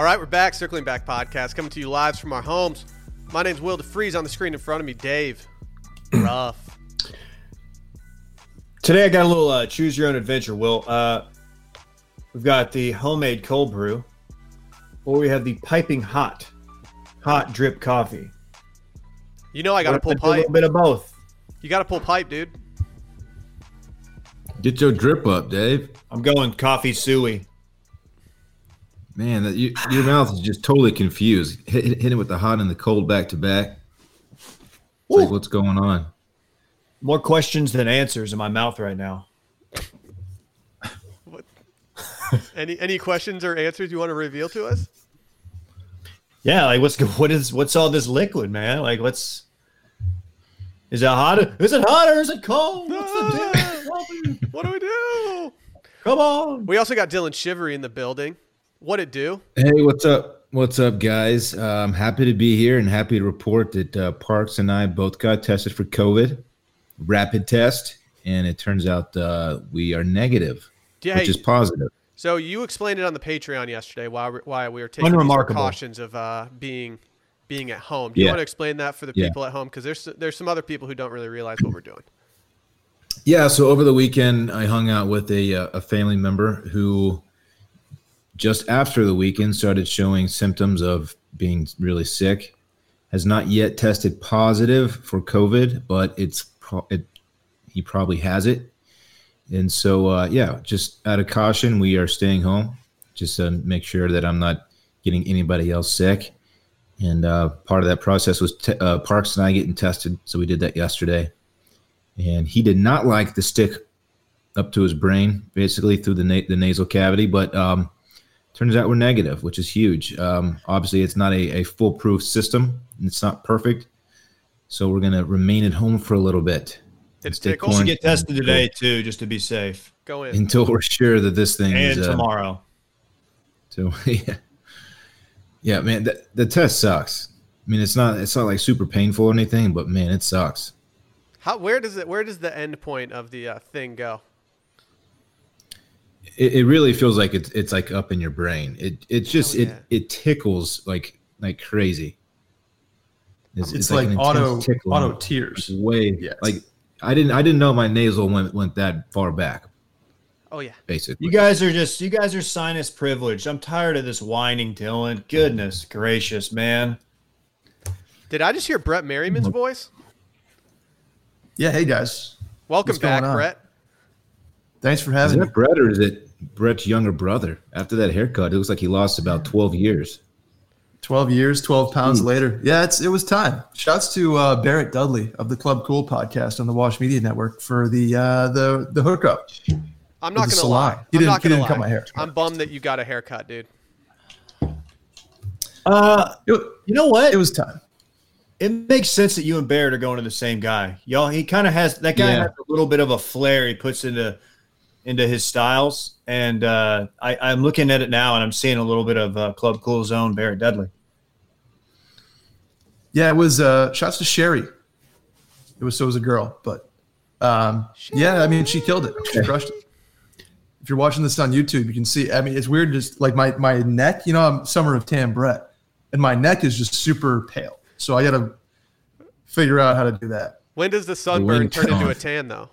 All right, we're back. Circling Back podcast coming to you live from our homes. My name's Will DeFreeze. On the screen in front of me, Dave. Rough. Today I got a little uh, choose your own adventure. Will uh, we've got the homemade cold brew, or we have the piping hot, hot drip coffee. You know I got to pull A pipe. little bit of both. You got to pull pipe, dude. Get your drip up, Dave. I'm going coffee suey. Man, that, you, your mouth is just totally confused. Hit, hit, hit it with the hot and the cold back to back. Like, what's going on? More questions than answers in my mouth right now. Any any questions or answers you want to reveal to us? Yeah, like what's what is what's all this liquid, man? Like what's is it hot? Is it hot or is it cold? What's the deal? What do we do? Come on. We also got Dylan Shivery in the building. What it do? Hey, what's up? What's up, guys? Uh, I'm happy to be here and happy to report that uh, Parks and I both got tested for COVID, rapid test, and it turns out uh, we are negative, Yeah, which is positive. So you explained it on the Patreon yesterday why we, why we were taking these Unremarkable. precautions of uh, being being at home. Do you Yeah. want to explain that for the Yeah. people at home? Because there's there's some other people who don't really realize what we're doing. Yeah, so over the weekend, I hung out with a, uh, a family member who just after the weekend started showing symptoms of being really sick. Has not yet tested positive for COVID, but it's pro- it, he probably has it. And so, uh, yeah, just out of caution, we are staying home just to make sure that I'm not getting anybody else sick. And uh, part of that process was uh, Parks and I getting tested, so we did that yesterday and he did not like the stick up to his brain, basically through the na- the nasal cavity. But um, turns out we're negative, which is huge. Um, obviously, it's not a, a foolproof system; it's not perfect. So we're gonna remain at home for a little bit It's Stay tickles. Should quarant- get tested today too, just to be safe. Go in. until we're sure that this thing And is. Uh, tomorrow. so yeah, yeah, man, the, the test sucks. I mean, it's not it's not like super painful or anything, but man, it sucks. How where does it where does the end point of the uh, thing go? It, it really feels like it's it's like up in your brain. It it just Hell yeah. it it tickles like like crazy. It's, like, an auto intense tickling. auto tears. It's way Yes. like I didn't I didn't know my nasal went went that far back. Oh yeah. Basically, You guys are just you guys are sinus privileged. I'm tired of this whining, Dylan. Goodness gracious, man. Did I just hear Brett Merriman's voice? Yeah, hey guys, Welcome What's back. Brett. thanks for is having me. Brett or is it Brett's younger brother? After that haircut, it looks like he lost about twelve years. Twelve years, twelve pounds later. Yeah, it's it was time. Shouts to uh, Barrett Dudley of the Club Cool podcast on the Washed Media Network for the uh, the the hookup. I'm not gonna lie. He I'm didn't- not gonna didn't lie. cut my hair. I'm bummed that you got a haircut, dude. Uh It, you know what? it was time. it makes sense that you and Barrett are going to the same guy. Y'all, he kind of has that guy Yeah. has a little bit of a flair he puts into into his styles, and uh, I, I'm looking at it now, and I'm seeing a little bit of uh, Club Cool Zone Barrett Dudley. Yeah, it was. Uh, shouts to Sherry. It was so it was a girl, but um, yeah, I mean she killed it. She crushed it. If you're watching this on YouTube, you can see. I mean, it's weird. Just like my my neck, you know, I'm summer of tan Brett, and my neck is just super pale. So I got to figure out how to do that. When does the sunburn wind turn into a tan though?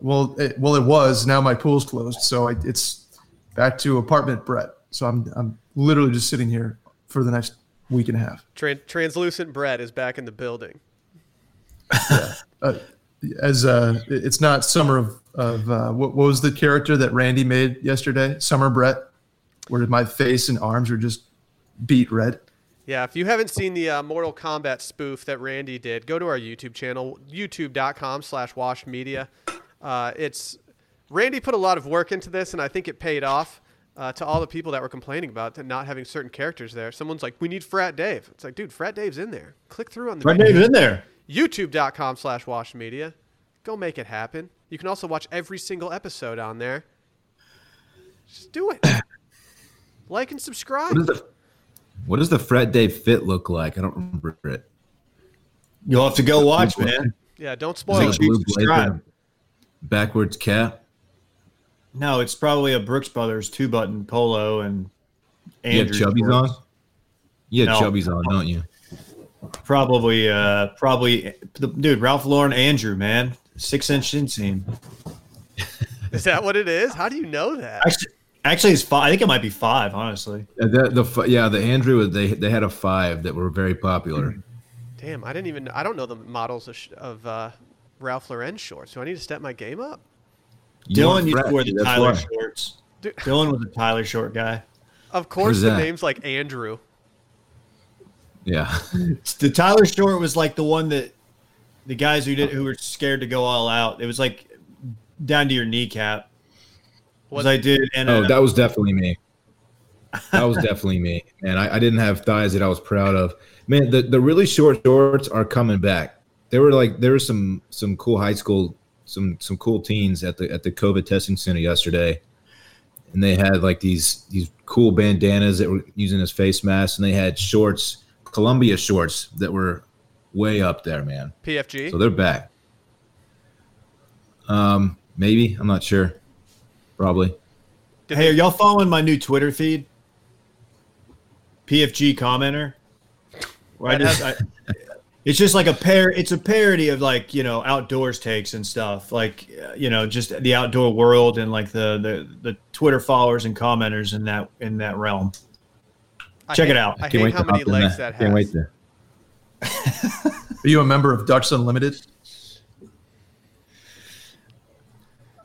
Well, it, well, it was. Now my pool's closed, so I, it's back to apartment Brett. So I'm I'm literally just sitting here for the next week and a half. Tran- translucent Brett is back in the building. Uh, as uh, it's not summer of of uh, what, what was the character that Randy made yesterday? Summer Brett, where my face and arms were just beat red. Yeah, if you haven't seen the uh, Mortal Kombat spoof that Randy did, go to our YouTube channel, youtube.com slash washed media. Uh, it's Randy put a lot of work into this, and I think it paid off uh, to all the people that were complaining about not having certain characters there. Someone's like, we need Frat Dave. It's like, dude, Frat Dave's in there. Click through on the Right, Dave's in there. youtube.com slash washed media. Go make it happen. You can also watch every single episode on there. Just do it. like and subscribe. What does the what does the Frat Dave fit look like? I don't remember it. You'll have to go watch, man. Yeah, don't spoil it it. a subscribe. blazer, backwards cap? No, it's probably a Brooks Brothers two button polo and You have Andrew chubbies shorts. on. You have No. chubbies on, don't you? Probably, uh, probably, the, dude. Ralph Lauren Andrew, man, six inch inseam. Is that what it is? How do you know that? Actually, actually, it's five. I think it might be five. Honestly, Uh, The, the yeah, the Andrew they they had a five that were very popular. Damn, I didn't even. I don't know the models of, sh- of uh, Ralph Lauren shorts. Do I need to step my game up? You Dylan weren't used to wear the Tyler why. shorts. Dude. Dylan was a Tyler short guy. Of course, Who's the that? name's like Andrew. Yeah, The Tyler short was like the one that the guys who did who were scared to go all out. It was like down to your kneecap. Was What- I did, and oh, uh, that was definitely me. That was definitely me, and I, I didn't have thighs that I was proud of. Man, the, the really short shorts are coming back. There were like there were some some cool high school some some cool teens at the at the COVID testing center yesterday, and they had like these these cool bandanas that were using as face masks, and they had shorts, Columbia shorts that were way up there, man. PFG. So they're back. Um, maybe I'm not sure. Probably. Hey, are y'all following my new Twitter feed? PFG commenter. Where I just, I, it's just like a pair. It's a parody of like you know outdoors takes and stuff. Like uh, you know just the outdoor world and like the the the Twitter followers and commenters in that in that realm. I check hate- it out. I Can't hate wait how to many hop in legs that, Can't has. wait to. Are you a member of Ducks Unlimited?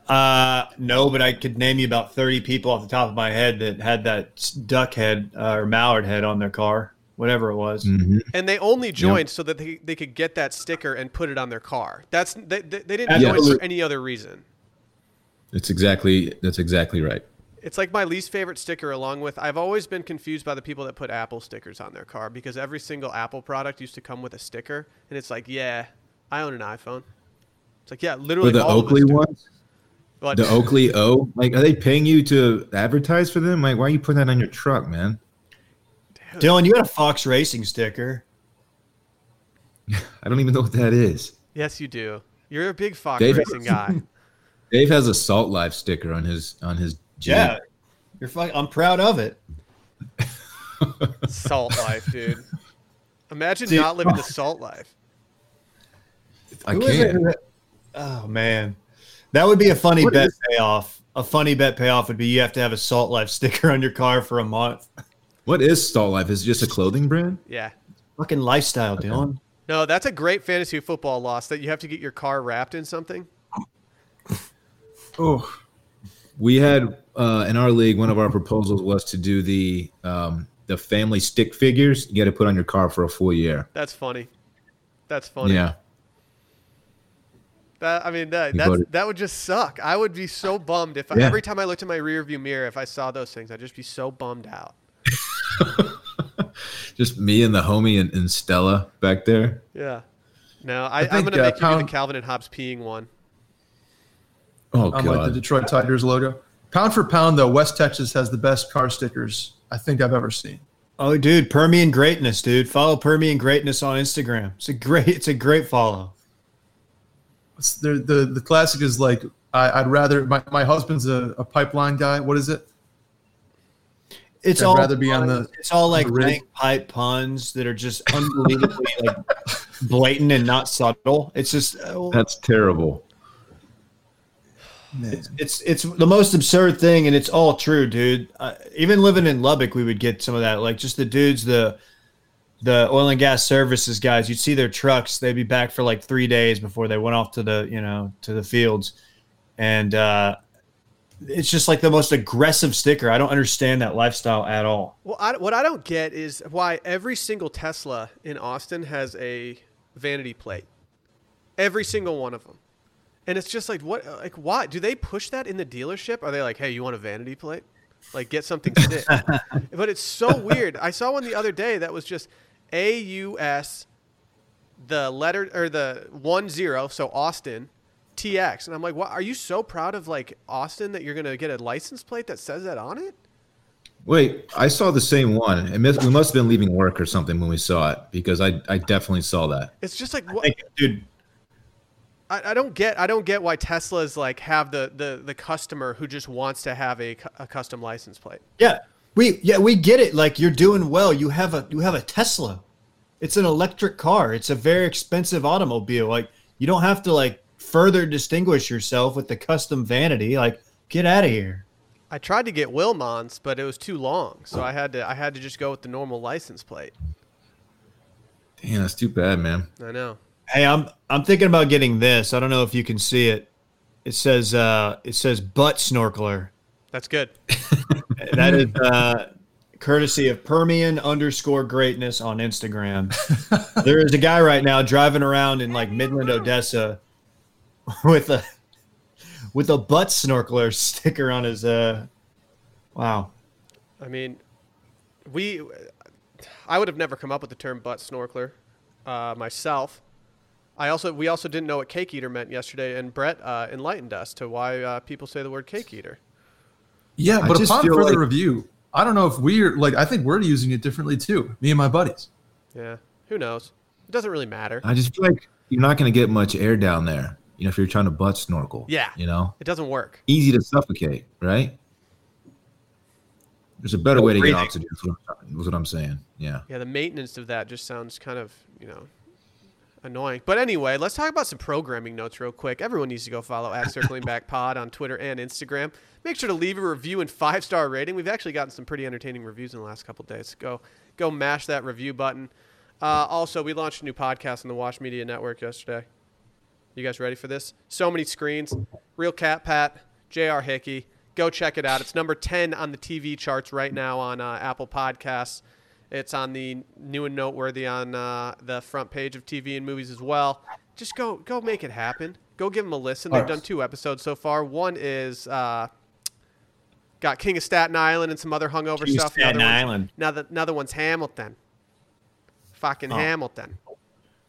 Uh, no, but I could name you about 30 people off the top of my head that had that duck head uh, or mallard head on their car, whatever it was. Mhm. And they only joined so that they, they could get that sticker and put it on their car. That's they, they, they didn't join for any other reason. It's exactly that's exactly right. It's like my least favorite sticker, along with I've always been confused by the people that put Apple stickers on their car because every single Apple product used to come with a sticker, and it's like, yeah, I own an iPhone. It's like, yeah, literally For the all of us Oakley do. ones, But the Oakley O, like, are they paying you to advertise for them? Like, why are you putting that on your truck, man? Dylan, you got a Fox Racing sticker. I don't even know what that is. yes, you do. You're a big Fox Dave- racing guy. Dave has a Salt Life sticker on his on his Jeep. Yeah, you're fuck, I'm proud of it. salt life, dude. Imagine Dude. not living the salt life. I Who is can't. who- Oh man, that would be a funny What bet is- payoff. A funny bet payoff would be you have to have a Salt Life sticker on your car for a month. What is Salt Life? Is it just a clothing brand? Yeah. Fucking lifestyle, Dylan. No, that's a great fantasy football loss that you have to get your car wrapped in something. Oh, We had uh, in our league one of our proposals was to do the um, the family stick figures. You got to put on your car for a full year. That's funny. That's funny. Yeah, That I mean that that's, voted- that would just suck. I would be so bummed if I, every time I looked in my rearview mirror if I saw those things, I'd just be so bummed out. just me and the homie and, and Stella back there. Yeah. No, I, I'm gonna uh, make you do the Calvin and Hobbes peeing one. Oh on like the Detroit Tigers logo. Pound for pound, though, West Texas has the best car stickers I think I've ever seen. Oh, dude, Permian Greatness, dude. Follow Permian Greatness on Instagram. It's a great, it's a great follow. It's the the the classic is like I, I'd rather my, my husband's a, a pipeline guy. What is it? It's I'd all rather be on the- It's all like blank pipe puns that are just unbelievably like blatant and not subtle. It's just uh, that's terrible. Man. it's it's the most absurd thing, and it's all true, dude. Uh, even living in Lubbock, we would get some of that. Like just the dudes, the the oil and gas services guys. You'd see their trucks; they'd be back for like three days before they went off to the you know to the fields, and uh, it's just like the most aggressive sticker. I don't understand that lifestyle at all. Well, I, what I don't get is why every single Tesla in Austin has a vanity plate. Every single one of them. And it's just like what like why do they push that in the dealership? Are they like, "Hey, you want a vanity plate?" Like get something stick. but it's so weird. I saw one the other day that was just A U S the letter or the 1 0, so Austin TX. And I'm like, "What are you so proud of like Austin that you're going to get a license plate that says that on it?" Wait, I saw the same one. It must, we must have been leaving work or something when we saw it because I I definitely saw that. It's just like what Like, dude, I, I don't get I don't get why Teslas like have the, the, the customer who just wants to have a, a custom license plate. Yeah. We yeah, we get it. Like you're doing well. You have a you have a Tesla. It's an electric car. It's a very expensive automobile. Like you don't have to like further distinguish yourself with the custom vanity. Like get out of here. I tried to get Wilmons, but it was too long, so I had to I had to just go with the normal license plate. Damn, that's too bad, man. I know. Hey, I'm I'm thinking about getting this. I don't know if you can see it. It says uh it says butt snorkeler. That's good. That is uh courtesy of Permian underscore greatness on Instagram. there is a guy right now driving around in like Midland, Odessa with a with a butt snorkeler sticker on his uh wow. I mean, we I would have never come up with the term butt snorkeler uh, myself. I also we also didn't know what cake eater meant yesterday, and Brett uh, enlightened us to why uh, people say the word cake eater. Yeah, but just upon feel further like- review, I don't know if we're like I think we're using it differently too. Me and my buddies. Yeah, who knows? It doesn't really matter. I just feel like you're not going to get much air down there. You know, if you're trying to butt snorkel. Yeah. You know, It doesn't work. easy to suffocate, right? There's a better way to get oxygen. Is what, I'm, what I'm saying. Yeah. Yeah, the maintenance of that just sounds kind of you know annoying. But anyway, let's talk about some programming notes real quick. Everyone needs to go follow at Circling Back Pod on Twitter and Instagram. Make sure to leave a review and five star rating. We've actually gotten some pretty entertaining reviews in the last couple days. Go go mash that review button. Uh, also, we launched a new podcast on the Washed Media Network yesterday. You guys ready for this? So many screens. Real Cat Pat, J.R. Hickey. Go check it out. It's number 10 on the TV charts right now on uh, Apple Podcasts. It's on the new and noteworthy on uh, the front page of TV and movies as well. Just go go make it happen. Go give them a listen. They've done two episodes so far. One is uh, got King of Staten Island and some other hungover King stuff. Staten Another one's- Island. Another, another one's Hamilton. Fucking Oh. Hamilton.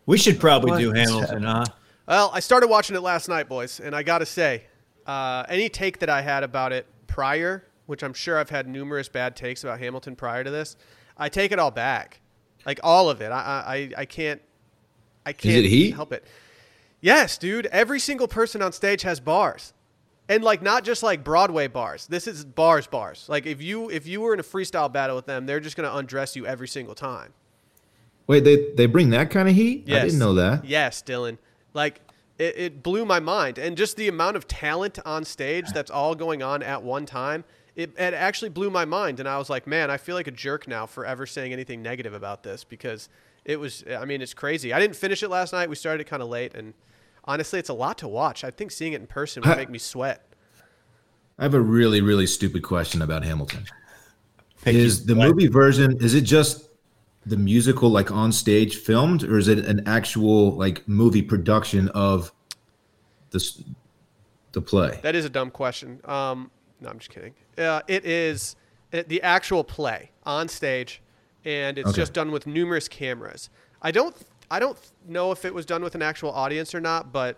We should probably What do Hamilton, huh? Well, I started watching it last night, boys, and I got to say, uh, any take that I had about it prior, which I'm sure I've had numerous bad takes about Hamilton prior to this, I take it all back, like all of it. I I, I can't I can't heat? help it. Yes, dude. Every single person on stage has bars, and like not just like Broadway bars. This is bars, bars. Like if you if you were in a freestyle battle with them, they're just gonna undress you every single time. Wait, they they bring that kind of heat? I didn't know that. Yes, Dylan. Like it, it blew my mind, and just the amount of talent on stage that's all going on at one time. It, it actually blew my mind, and I was like, man, I feel like a jerk now for ever saying anything negative about this because it was. I mean, it's crazy. I didn't finish it last night. We started it kind of late, and honestly, it's a lot to watch. I think seeing it in person would make me sweat. I have a really really stupid question about Hamilton. Pick is you- the movie version is it just the musical like on stage filmed or is it an actual like movie production of this the play? That is a dumb question. Um, no, I'm just kidding. Uh, it is the actual play on stage, and it's Okay. just done with numerous cameras. I don't, I don't know if it was done with an actual audience or not, but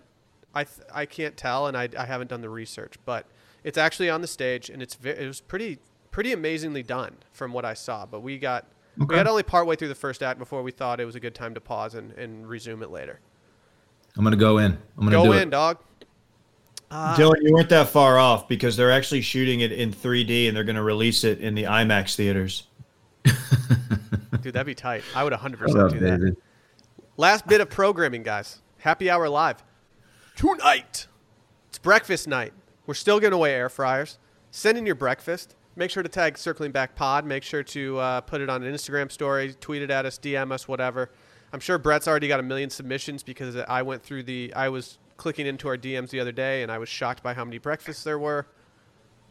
I, th- I can't tell, and I, I haven't done the research. But it's actually on the stage, and it's ve- it was pretty, pretty amazingly done from what I saw. But we got, we Okay. got only partway through the first act before we thought it was a good time to pause and, and resume it later. I'm gonna go in. I'm gonna Go do in, it. dog. Uh, Dylan, you weren't that far off because they're actually shooting it in 3D and they're going to release it in the IMAX theaters. Dude, that'd be tight. I would 100% What's up, do that. David? Last bit of programming, guys. Happy hour live. Tonight. It's breakfast night. We're still giving away air fryers. Send in your breakfast. Make sure to tag Circling Back Pod. Make sure to uh, put it on an Instagram story, tweet it at us, DM us, whatever. I'm sure Brett's already got a million submissions because I went through the. I was clicking into our DMs the other day and I was shocked by how many breakfasts there were.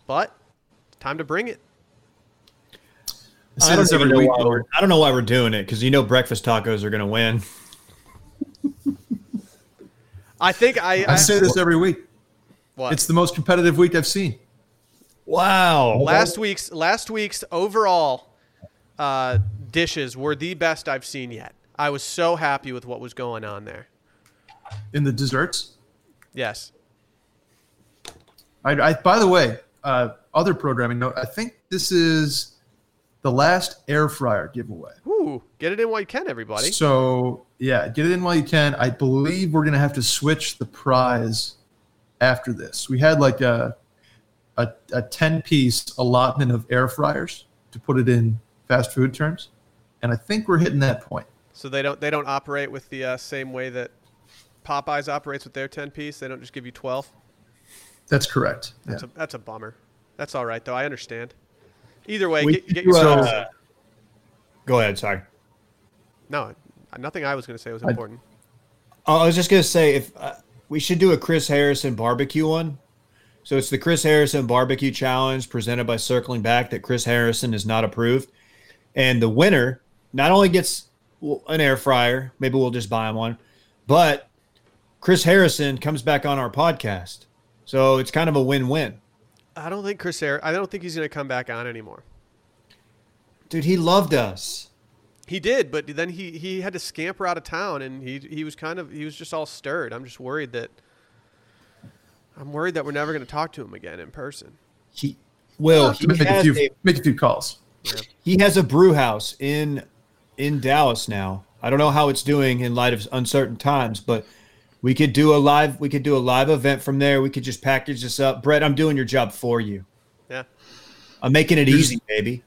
But it's time to bring it. I don't, even know why we're, I don't know why we're doing it because you know breakfast tacos are going to win. I think I. I say this every week. what? It's the most competitive week I've seen. Wow. last week's last week's overall uh, dishes were the best I've seen yet. I was so happy with what was going on there. In the desserts, Yes. I, I by the way, uh, other programming note. I think this is the last air fryer giveaway. Ooh, get it in while you can, everybody. So yeah, get it in while you can. I believe we're gonna have to switch the prize after this. We had like a a, a ten piece allotment of air fryers, to put it in fast food terms, and I think we're hitting that point. So they don't they don't operate with the uh, same way that Popeyes operates with their ten piece. They don't just give you twelve. That's correct. That's Yeah. a that's a bummer. That's all right though. I understand. Either way, We get, get do, yourself. uh, Go ahead. Sorry. no, nothing I was going to say was important. Oh, I was just gonna say if uh, we should do a Chris Harrison barbecue one. So it's the Chris Harrison barbecue challenge presented by Circling Back that Chris Harrison is not approved, and the winner not only gets an air fryer, maybe we'll just buy him one, but Chris Harrison comes back on our podcast. So it's kind of a win-win. I don't think Chris Harris. I don't think he's going to come back on anymore. Dude, he loved us. He did, but then he he had to scamper out of town, and he he was kind of he was just all stirred. I'm just worried that I'm worried that we're never going to talk to him again in person. He will. He make, a few, a make a few calls. he has a brew house in in Dallas now. I don't know how it's doing in light of uncertain times, but we could do a live we could do a live event from there. We could just package this up. Brett, I'm doing your job for you. Yeah. I'm making it You're easy, baby.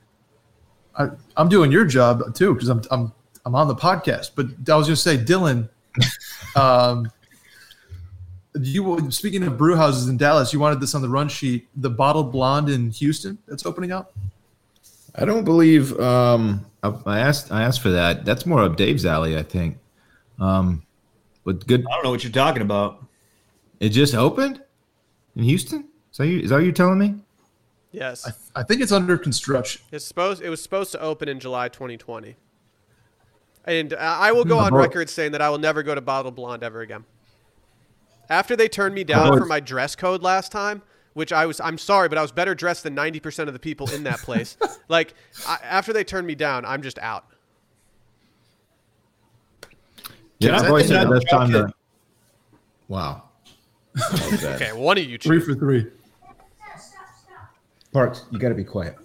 I, I'm doing your job too because I'm I'm I'm on the podcast. But I was going to say, Dylan, um, you speaking of brew houses in Dallas, you wanted this on the run sheet. The bottled blonde in Houston that's opening up. I don't believe um, I, I asked. I asked for that. That's more up Dave's alley, I think. Um, but good. I don't know what you're talking about. It just opened in Houston. Is that you? Is that what you're telling me? Yes. I, I think it's under construction. It's supposed it was supposed to open in July 2020. And uh, I will go Hmm. on record saying that I will never go to Bottle Blonde ever again. After they turned me down for my dress code last time, which I was I'm sorry, but I was better dressed than 90% of the people in that place. like I, after they turned me down, I'm just out. Yeah, Can I- I've always can said I- the best time okay. to. Wow. That was bad. Okay, one of you Three for three. Parks, you got to be quiet.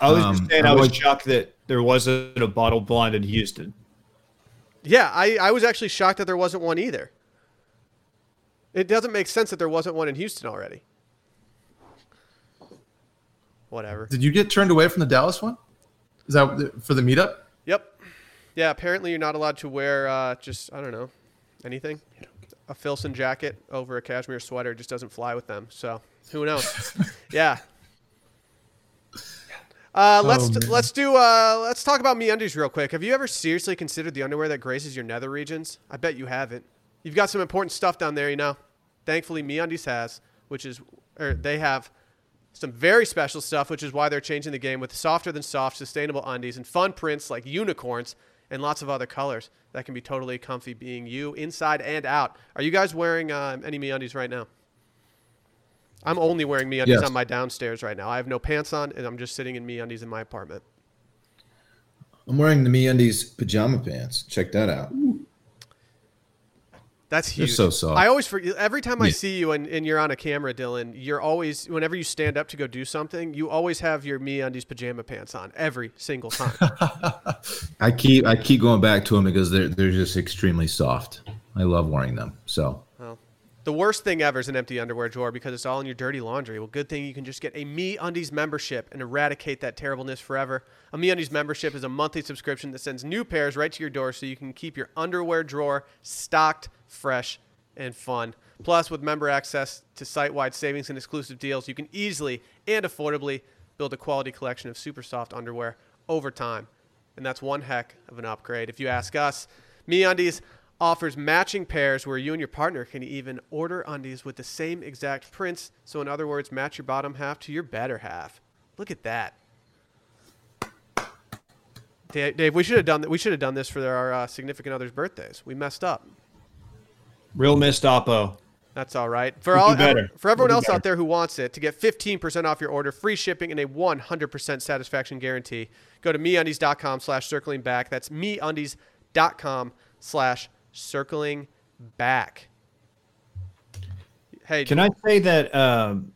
I was Um, just saying I I was shocked that there wasn't a bottle blonde in Houston. Yeah, I, I was actually shocked that there wasn't one either. It doesn't make sense that there wasn't one in Houston already. Whatever. Did you get turned away from the Dallas one? Is that for the meetup? Yep. Yeah, apparently you're not allowed to wear uh, just, I don't know, anything. A Filson jacket over a cashmere sweater just doesn't fly with them. So who knows? yeah. Uh, let's Oh, let's do uh, let's talk about MeUndies real quick. Have you ever seriously considered the underwear that graces your nether regions? I bet you haven't. You've got some important stuff down there, you know. Thankfully, MeUndies has, which is or they have some very special stuff, which is why they're changing the game with softer than soft, sustainable undies and fun prints like unicorns and lots of other colors that can be totally comfy being you inside and out. Are you guys wearing uh, any MeUndies right now? I'm only wearing MeUndies Yes. on my downstairs right now. I have no pants on, and I'm just sitting in me undies in my apartment. I'm wearing the me undies pajama pants. Check that out. That's huge. They're so soft. I always forget. Every time I see you and, and you're on a camera, Dylan, you're always, whenever you stand up to go do something, you always have your me undies pajama pants on every single time. I keep I keep going back to them because they're they're just extremely soft. I love wearing them. So the worst thing ever is an empty underwear drawer because it's all in your dirty laundry. Well, good thing you can just get a Me Undies membership and eradicate that terribleness forever. A Me Undies membership is a monthly subscription that sends new pairs right to your door so you can keep your underwear drawer stocked, fresh, and fun. Plus, with member access to site-wide savings and exclusive deals, you can easily and affordably build a quality collection of super soft underwear over time. And that's one heck of an upgrade. If you ask us, MeUndies offers matching pairs where you and your partner can even order undies with the same exact prints. So, in other words, match your bottom half to your better half. Look at that. Dave, Dave we should have done that. We should have done this for our uh, significant others' birthdays. We messed up. Real missed oppo. That's all right. For all for everyone else better. out there who wants it, to get 15% off your order, free shipping, and a 100% satisfaction guarantee, go to meundies.com slash circling back. That's meundies.com slash circling back. Hey, Can I say that um,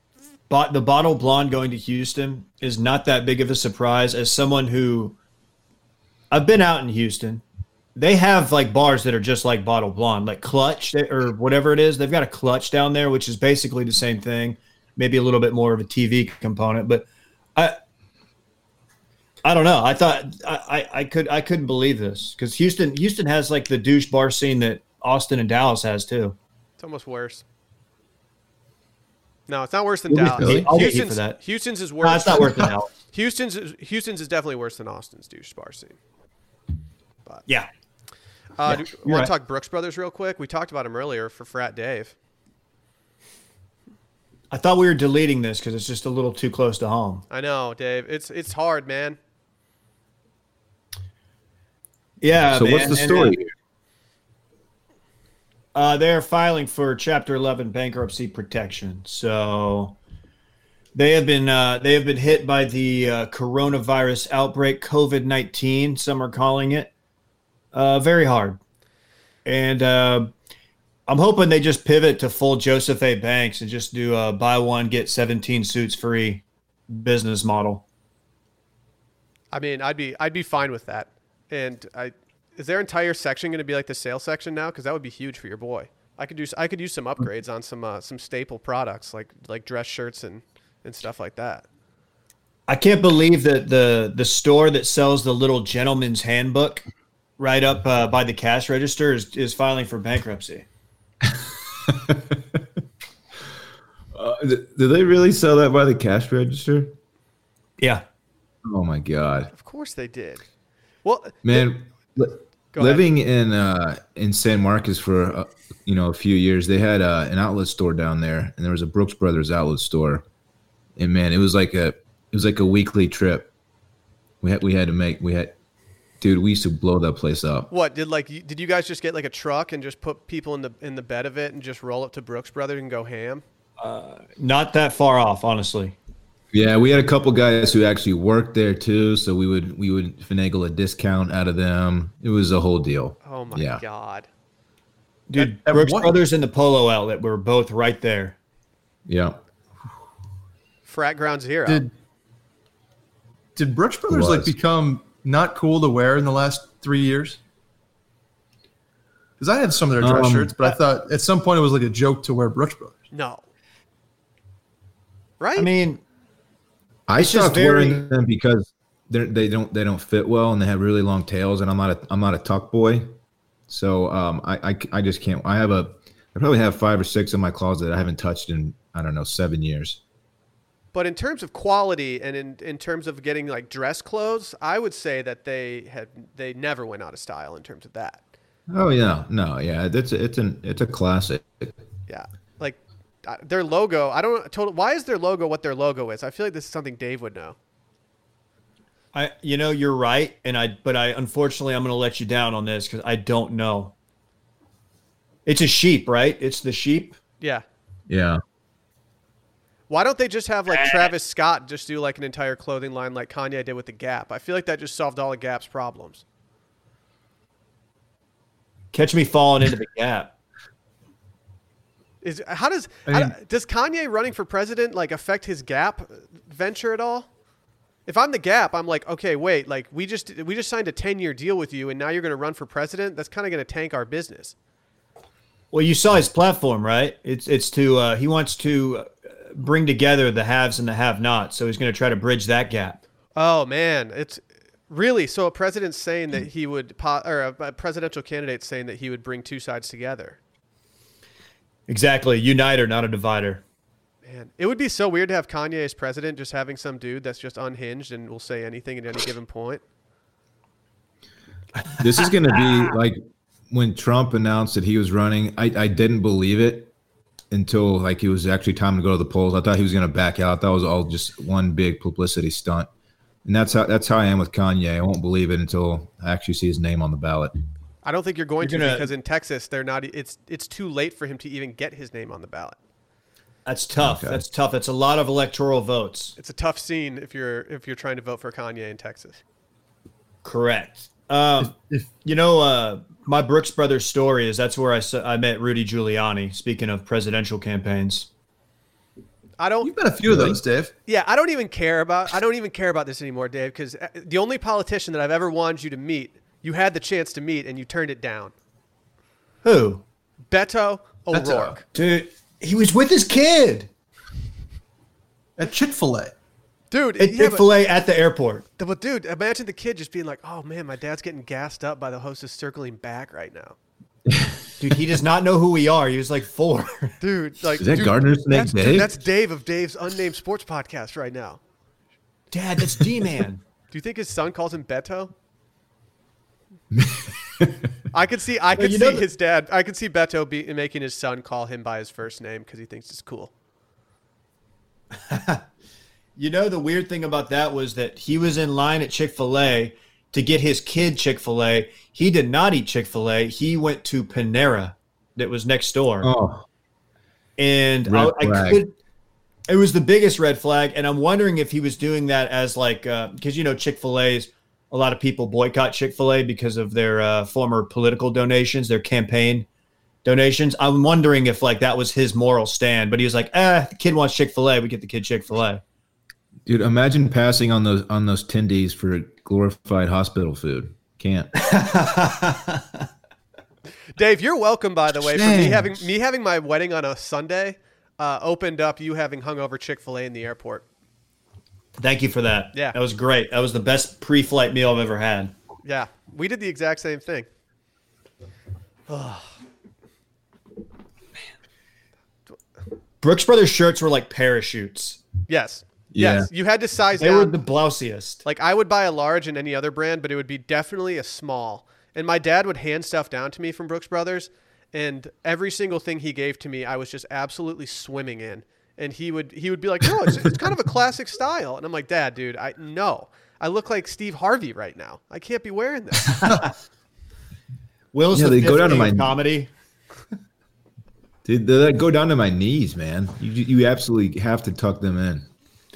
the bottle blonde going to Houston is not that big of a surprise as someone who I've been out in Houston. They have like bars that are just like bottle blonde, like clutch or whatever it is. They've got a clutch down there, which is basically the same thing, maybe a little bit more of a TV component. But I I don't know. I thought I, I, I could I couldn't believe this because Houston Houston has like the douche bar scene that Austin and Dallas has too. It's almost worse. No, it's not worse than Really? Dallas. I'll get Houston's, for that. Houston's is worse. No, it's not worth it now. Houston's is, Houston's is definitely worse than Austin's douche bar scene. Yeah. Uh, Yeah, do, you're want right. to talk Brooks Brothers real quick? We talked about him earlier for Frat Dave. I thought we were deleting this because it's just a little too close to home. I know, Dave. It's it's hard, man. Yeah. so what's the and, story? Uh, they're filing for Chapter 11 bankruptcy protection. So they have been uh, they have been hit by the uh, coronavirus outbreak, COVID 19. Some are calling it uh, very hard, and uh, I'm hoping they just pivot to full Joseph A. Banks and just do a buy one get 17 suits free business model. I mean, I'd be I'd be fine with that. And I is their entire section going to be like the sales section now? Because that would be huge for your boy. I could do s- I could use some upgrades on some uh, some staple products like like dress shirts and and stuff like that. I can't believe that the the store that sells the little gentleman's handbook right up uh, by the cash register is, is filing for bankruptcy. Uh, do they really sell that by the cash register? Yeah. Oh my god, Of course they did. Well, man! li- Go ahead. living in uh, in San Marcos for uh, you know a few years, they had uh, an outlet store down there, and there was a Brooks Brothers outlet store, and man, it was like a it was like a weekly trip. We had we had to make we had, dude, we used to blow that place up. what did like you- did you guys just get like a truck and just put people in the in the bed of it and just roll up to Brooks Brothers and go ham? Not that far off, honestly. Yeah, we had a couple guys who actually worked there too, so we would we would finagle a discount out of them. It was a whole deal. Oh my Yeah. god. Dude, At- at Brooks what- Brothers and the Polo Outlet were both right there. Yeah. Frat ground zero. Did did Brooks Brothers like become not cool to wear in the last three years? Because I had some of their dress Um, shirts, but I thought at some point it was like a joke to wear Brooks Brothers. no. Right? I mean, I It's stopped very- wearing them because they they don't they don't fit well and they have really long tails and I'm not a I'm not a tuck boy, so um I I, I just can't. I have a I probably have five or six in my closet that I haven't touched in I don't know seven years. But in terms of quality and in, in terms of getting like dress clothes, I would say that they had they never went out of style in terms of that. Oh yeah, no, yeah, it's it's an it's a classic. Yeah, like their logo. I don't total. Why is their logo what their logo is? I feel like this is something Dave would know. I you know you're right, and I but I unfortunately I'm going to let you down on this because I don't know. It's a sheep, right? It's the sheep. Yeah. Yeah. Why don't they just have like ah. Travis Scott just do like an entire clothing line like Kanye did with the Gap? I feel like that just solved all the Gap's problems. Catch me falling into the gap. Is how does I how- does Kanye running for president like affect his Gap venture at all? If I'm the Gap, I'm like, okay, wait, like we just we just signed a 10 year deal with you, and now you're going to run for president. That's kind of going to tank our business. Well, you saw his platform, right? It's it's to uh, he wants to uh, bring together the haves and the have-nots. So he's going to try to bridge that gap. Oh man, it's really so. A president's saying that he would, po- or a presidential candidate saying that he would bring two sides together. Exactly, uniter, not a divider. Man, it would be so weird to have Kanye as president, just having some dude that's just unhinged and will say anything at any given point. This is going to be like when Trump announced that he was running. I, I didn't believe it until like it was actually time to go to the polls. I thought he was going to back out. That was all just one big publicity stunt. And that's how that's how I am with Kanye. I won't believe it until I actually see his name on the ballot. I don't think you're going You're to gonna- because in Texas they're not. It's it's too late for him to even get his name on the ballot. That's tough. Okay. That's tough. That's a lot of electoral votes. It's a tough scene if you're if you're trying to vote for Kanye in Texas. Correct. Um, If you know, uh, my Brooks Brothers story is that's where I, I met Rudy Giuliani. Speaking of presidential campaigns, I don't. you've been a few of those, Dave. Yeah, I don't even care about. I don't even care about this anymore, Dave. Because the only politician that I've ever wanted you to meet, you had the chance to meet and you turned it down. who, Beto Beto. O'Rourke. dude? He was with his kid. At Chick Fil A. dude. At Chick Fil A at the airport. but dude, imagine the kid just being like, "Oh man, my dad's getting gassed up by the hostess circling back right now." Dude, he does not know who we are. He was like four. Dude, like Is that dude, Gardner Snake that's, dude, that's Dave of Dave's unnamed sports podcast right now. Dad, that's D Man. Do you think his son calls him Beto? I could see. I could you see the- his dad. I could see Beto be making his son call him by his first name because he thinks it's cool. You know, the weird thing about that was that he was in line at Chick fil A to get his kid Chick fil A. He did not eat Chick fil A. He went to Panera that was next door. Oh, and I, I could. It was the biggest red flag, and I'm wondering if he was doing that as like uh, because you know Chick Fil A's a lot of people boycott Chick Fil A because of their uh, former political donations, their campaign donations. I'm wondering if like that was his moral stand, but he was like, "Ah, the kid wants Chick Fil A, we get the kid Chick Fil A." dude, imagine passing on those on those tendies for glorified hospital food. Can't. Dave, you're welcome. By the way, for me having me having my wedding on a Sunday, uh, opened up you having hungover Chick Fil A in the airport. Thank you for that. Yeah. that was great. That was the best pre-flight meal I've ever had. Yeah, we did the exact same thing. Brooks Brothers shirts were like parachutes. Yes, Yeah. yes, you had to size They down. were the blousiest. Like I would buy a large in any other brand, but it would be definitely a small. And my dad would hand stuff down to me from Brooks Brothers, and every single thing he gave to me, I was just absolutely swimming in. And he would he would be like, "No, it's, it's kind of a classic style." And I'm like, "Dad, dude, I no, I look like Steve Harvey right now. I can't be wearing this." Will's Yeah, the they go down to my- comedy. Dude, they go down to my knees, man. You you absolutely have to tuck them in.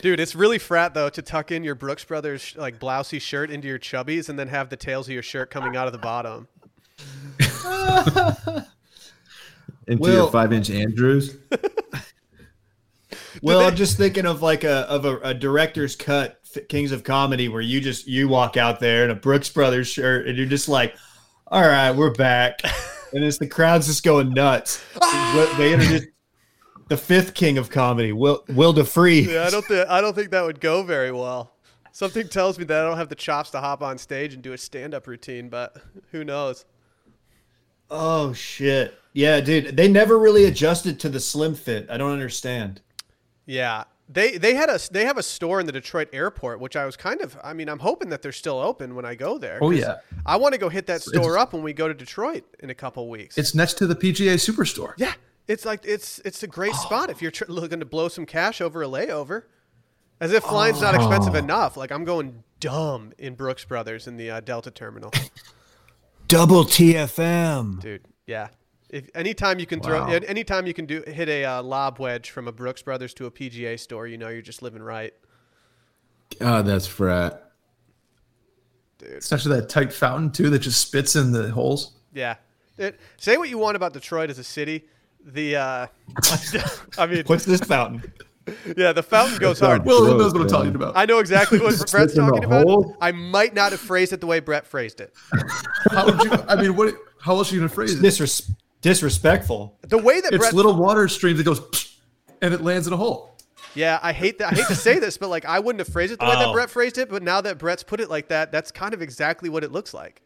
Dude, it's really frat though to tuck in your Brooks Brothers like blousey shirt into your chubbies and then have the tails of your shirt coming out of the bottom. Into Will- your five inch Andrews. Well, they- I'm just thinking of like a of a, a director's cut Kings of Comedy where you just you walk out there in a Brooks Brothers shirt and you're just like, all right, we're back, and it's the crowd's just going nuts. They introduced the fifth King of Comedy, Will Will DeFree. Yeah, I don't think I don't think that would go very well. Something tells me that I don't have the chops to hop on stage and do a stand-up routine, but who knows? Oh shit, yeah, dude, they never really adjusted to the slim fit. I don't understand. Yeah. They they had a they have a store in the Detroit airport, which I was kind of I mean, I'm hoping that they're still open when I go there. Oh yeah. I want to go hit that store it's- up when we go to Detroit in a couple weeks. It's next to the PGA Superstore. yeah. It's like it's it's a great spot if you're tr- looking to blow some cash over a layover. As if flying's not expensive enough. Like I'm going dumb in Brooks Brothers in the uh, Delta terminal. Double TFM. dude. Yeah. If anytime you can throw, Wow. anytime you can do hit a uh, lob wedge from a Brooks Brothers to a PGA store, you know you're just living right, God, that's frat. dude. It's next to that tight fountain too that just spits in the holes. Yeah. It, say what you want about Detroit as a city. The, uh, I mean, What's this fountain? yeah, the fountain goes hard. Well, Will Gross, knows what I'm man. talking about. I know exactly what Spits Brett's talking about. hole? I might not have phrased it the way Brett phrased it. How would you? I mean, what? How else are you gonna phrase it? Disres- disrespectful. The way that It's Brett, little water streams that goes, and it lands in a hole. yeah, I hate that. I hate to say this, but like I wouldn't have phrased it the way that Oh. Brett phrased it. But now that Brett's put it like that, that's kind of exactly what it looks like.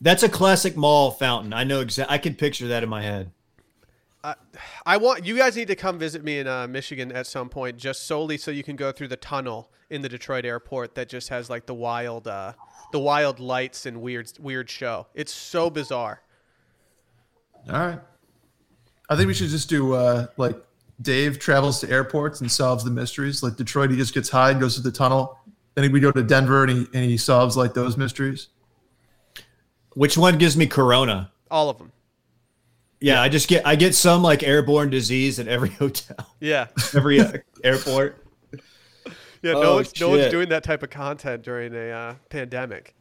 That's a classic mall fountain. I know exactly. I can picture that in my head. I want you guys need to come visit me in uh, Michigan at some point, just solely so you can go through the tunnel in the Detroit airport that just has like the wild, uh, the wild lights and weird, weird show. It's so bizarre. All right. I think we should just do uh, like Dave travels to airports and solves the mysteries. Like Detroit, he just gets high and goes to the tunnel. Then we go to Denver and he and he solves like those mysteries. Which one gives me corona? All of them. Yeah, I just get I get some like airborne disease at every hotel, Yeah, every uh, airport. yeah. No Oh, one's no one's doing that type of content during a uh, pandemic.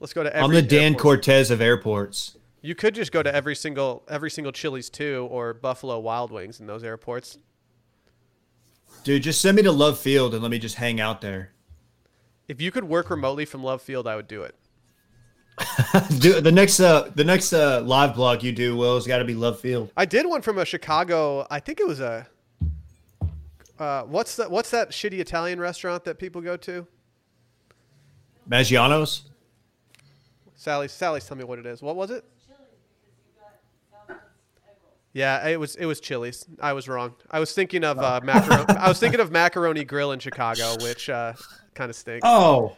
Let's go to. Every I'm the Dan airport. Cortez of airports. You could just go to every single every single Chili's too, or Buffalo Wild Wings in those airports. Dude, just send me to Love Field and let me just hang out there. If you could work remotely from Love Field, I would do it. Do, the next uh the next uh live blog you do, Will, has got to be Love Field. I did one from a Chicago. I think it was a Uh, what's that? What's that shitty Italian restaurant that people go to? Maggiano's. Sally, Sally's tell me what it is. What was it? Yeah, it was it was Chili's. I was wrong. I was thinking of uh, macaroni. I was thinking of Macaroni Grill in Chicago, which uh, kind of stinks. Oh,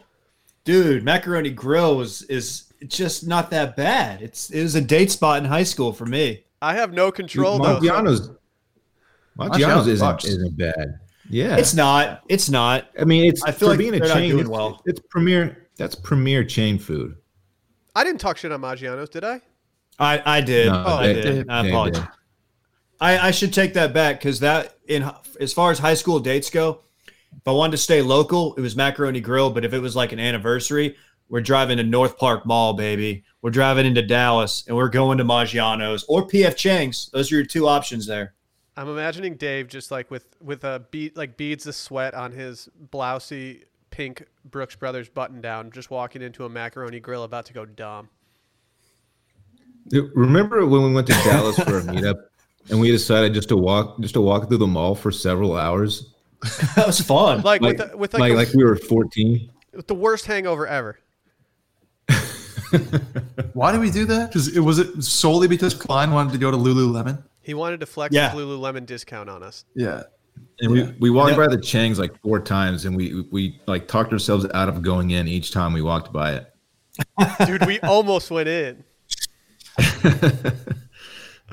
dude, Macaroni Grill was is just not that bad. It's it was a date spot in high school for me. I have no control though. so- Maggiano's, Maggiano's Maggiano's isn't, isn't bad. Yeah, It's not. It's not. I mean, it's I feel for like being a they're not chain. doing it's, well. it's premier. That's premier chain food. I didn't talk shit on Maggiano's, did I? I I did. No, I they- did. I apologize. Did. I, I should take that back because that in as far as high school dates go, if I wanted to stay local, it was Macaroni Grill. But if it was like an anniversary, we're driving to North Park Mall, baby. We're driving into Dallas, and we're going to Maggiano's or PF Chang's. Those are your two options there. I'm imagining Dave just like with with a bead like beads of sweat on his blousy pink Brooks Brothers button down, just walking into a Macaroni Grill about to go dumb. Remember when we went to Dallas for a meetup and we decided just to walk just to walk through the mall for several hours? That was fun. Like, Like, with the, with like, like, the, like we were 14. with the worst hangover ever. Why did we do that? Because it was it solely because Klein wanted to go to Lululemon. He wanted to flex Yeah. his Lululemon discount on us. Yeah. And we, we walked Yeah. by the Changs like four times and we we like talked ourselves out of going in each time we walked by it. Dude, we almost went in.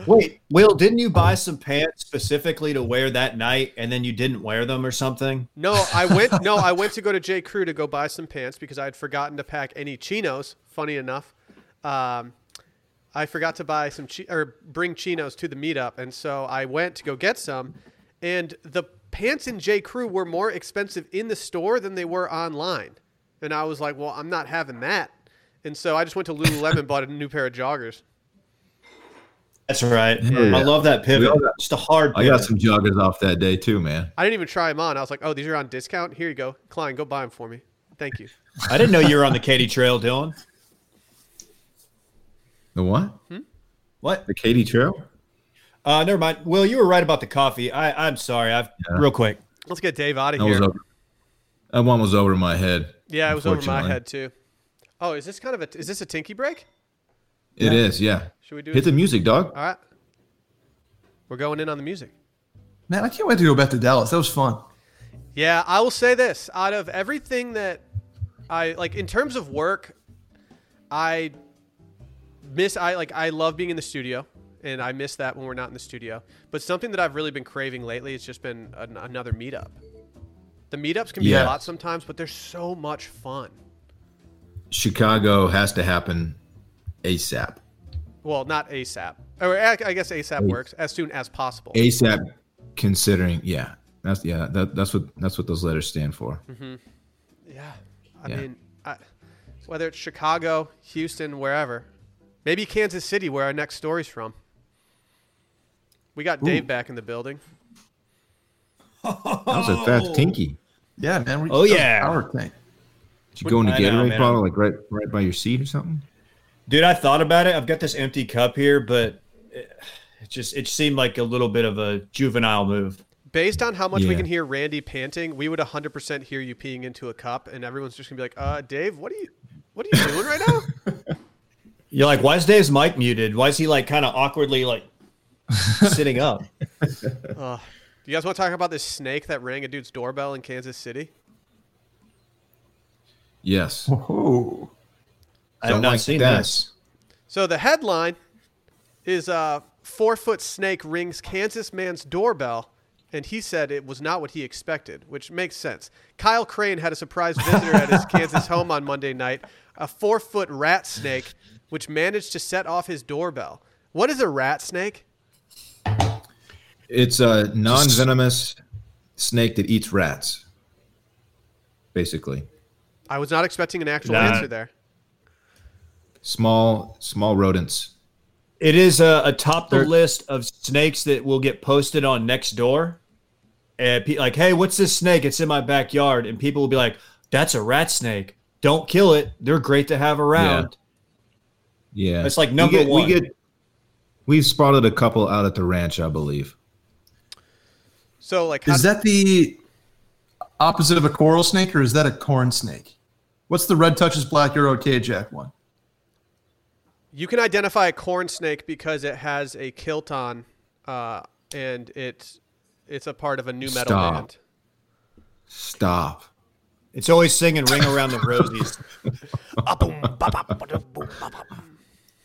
Wait, Will, didn't you buy some pants specifically to wear that night, and then you didn't wear them or something? No, I went. No, I went to go to J. Crew to go buy some pants because I had forgotten to pack any chinos. Funny enough, um, I forgot to buy some chi- or bring chinos to the meetup, and so I went to go get some. And the pants in J. Crew were more expensive in the store than they were online. And I was like, "Well, I'm not having that." And so I just went to Lululemon and bought a new pair of joggers. That's right. Yeah. I love that pivot. Got- Just a hard I got some joggers off that day too, man. I didn't even try them on. I was like, "Oh, these are on discount. Here you go, Klein. Go buy them for me. Thank you." I didn't know you were on the Katy Trail, Dylan. The what? What? The Katy Trail? Uh, never mind. Will, you were right about the coffee. I, I'm sorry. I've Yeah. real quick. Let's get Dave out of That was here. over. That one was over my head. Yeah, it was over my head too. Oh, is this kind of a is this a tinky break? It is, yeah. Should we do Hit it? the music, dog. All right. We're going in on the music. Man, I can't wait to go back to Dallas. That was fun. Yeah, I will say this. Out of everything that I like in terms of work, I miss I like I love being in the studio and I miss that when we're not in the studio. But something that I've really been craving lately has just been an, another meetup. The meetups can be a lot sometimes, but they're so much fun. Chicago has to happen ASAP. Well, not ASAP. Or I I guess ASAP works as soon as possible. ASAP considering, yeah. That's yeah, that, that's what that's what those letters stand for. Mm-hmm. Yeah, I Yeah. mean, I, whether it's Chicago, Houston, wherever, maybe Kansas City, where our next story's from. We got Dave back in the building. That was a fast oh. tinky. Yeah, man. We, Oh, that was yeah. Power tank. Did you go in a I know, Gatorade bottle like right right by your seat or something? Dude, I thought about it. I've got this empty cup here, but it, it just it seemed like a little bit of a juvenile move. Based on how much we can hear Randy panting, we would 100% hear you peeing into a cup, and everyone's just gonna be like, "Uh, Dave, what are you, what are you doing right now?" You're like, why is Dave's mic muted? Why is he like kind of awkwardly like sitting up? Uh, do you guys want to talk about this snake that rang a dude's doorbell in Kansas City? Yes. Oh, I have Don't not like seen that. this. So the headline is uh, four foot snake rings Kansas man's doorbell, and he said it was not what he expected, which makes sense. Kyle Crane had a surprise visitor at his Kansas home on Monday night, a four foot rat snake, which managed to set off his doorbell. What is a rat snake? It's a non-venomous snake that eats rats. Basically. I was not expecting an actual Nah. answer there. Small small rodents. It is a, atop the They're- list of snakes that will get posted on next door. And pe- like, hey, what's this snake? It's in my backyard, and people will be like, "That's a rat snake. Don't kill it. They're great to have around." Yeah. It's like We number get- one. We get we've spotted a couple out at the ranch, I believe. So like, how Is that the opposite of a coral snake, or is that a corn snake? What's the red touches black Euro Jack one? You can identify a corn snake because it has a kilt on, uh, and it's it's a part of a new metal Stop. band. Stop. It's always singing "Ring Around the Rosies."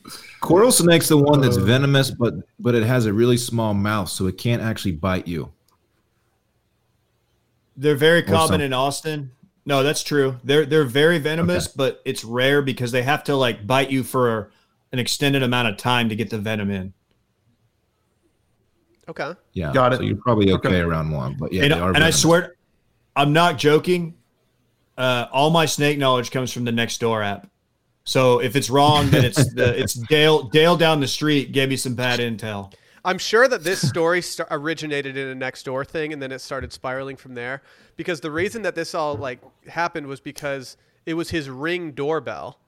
Coral snake's the one that's venomous, but but it has a really small mouth, so it can't actually bite you. They're very common in Austin. No, that's true. They're they're very venomous, Okay. but it's rare because they have to like bite you for an extended amount of time to get the venom in. Okay. Yeah, Got it. So you're probably okay, Okay. around one, but yeah, and they are and I swear, I'm not joking. Uh, all my snake knowledge comes from the next door app. So if it's wrong, then it's the it's Dale Dale down the street gave me some bad intel. I'm sure that this story st- originated in a next door thing, and then it started spiraling from there. Because the reason that this all like happened was because it was his ring doorbell,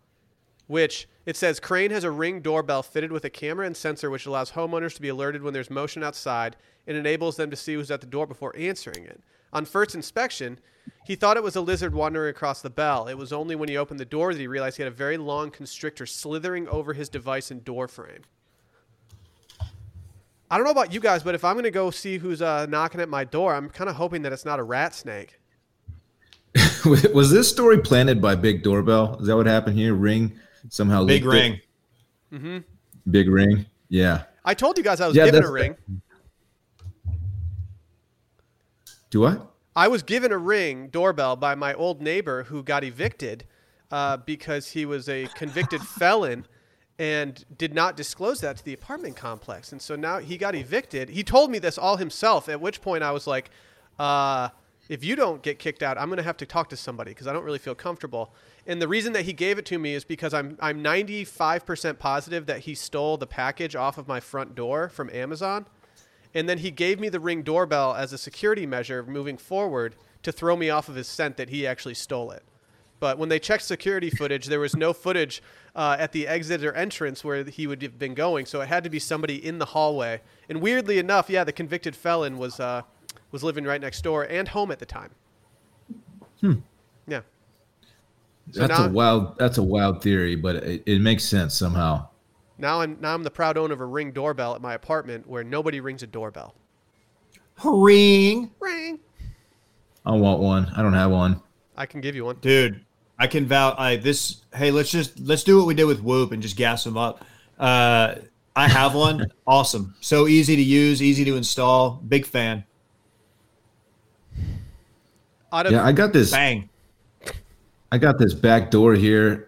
which it says Crane has a ring doorbell fitted with a camera and sensor, which allows homeowners to be alerted when there's motion outside and enables them to see who's at the door before answering it. On first inspection, he thought it was a lizard wandering across the bell. It was only when he opened the door that he realized he had a very long constrictor slithering over his device and door frame. I don't know about you guys, but if I'm going to go see who's uh, knocking at my door, I'm kind of hoping that it's not a rat snake. was this story planted by Big Doorbell? Is that what happened here? Ring somehow Big leaked it? ring. Big ring. Yeah. I told you guys I was Yeah, given a that's- ring. Do what? I was given a ring doorbell by my old neighbor who got evicted uh, because he was a convicted felon and did not disclose that to the apartment complex. And so now he got evicted. He told me this all himself, at which point I was like, uh, if you don't get kicked out, I'm going to have to talk to somebody because I don't really feel comfortable. And the reason that he gave it to me is because I'm, I'm 95% positive that he stole the package off of my front door from Amazon. And then he gave me the ring doorbell as a security measure moving forward to throw me off of his scent that he actually stole it. But when they checked security footage, there was no footage uh, at the exit or entrance where he would have been going. So it had to be somebody in the hallway. And weirdly enough, yeah, the convicted felon was uh, was living right next door and home at the time. Hmm. Yeah. So That's now- a wild. That's a wild theory, but it, it makes sense somehow. Now I'm now I'm the proud owner of a ring doorbell at my apartment where nobody rings a doorbell. Ring. Ring. I want one. I don't have one. I can give you one. Dude, I can vow. I this. Hey, let's just let's do what we did with Whoop and just gas them up. Uh, I have one. awesome. So easy to use, easy to install. Big fan. Out of Yeah, I got this. Bang. I got this back door here,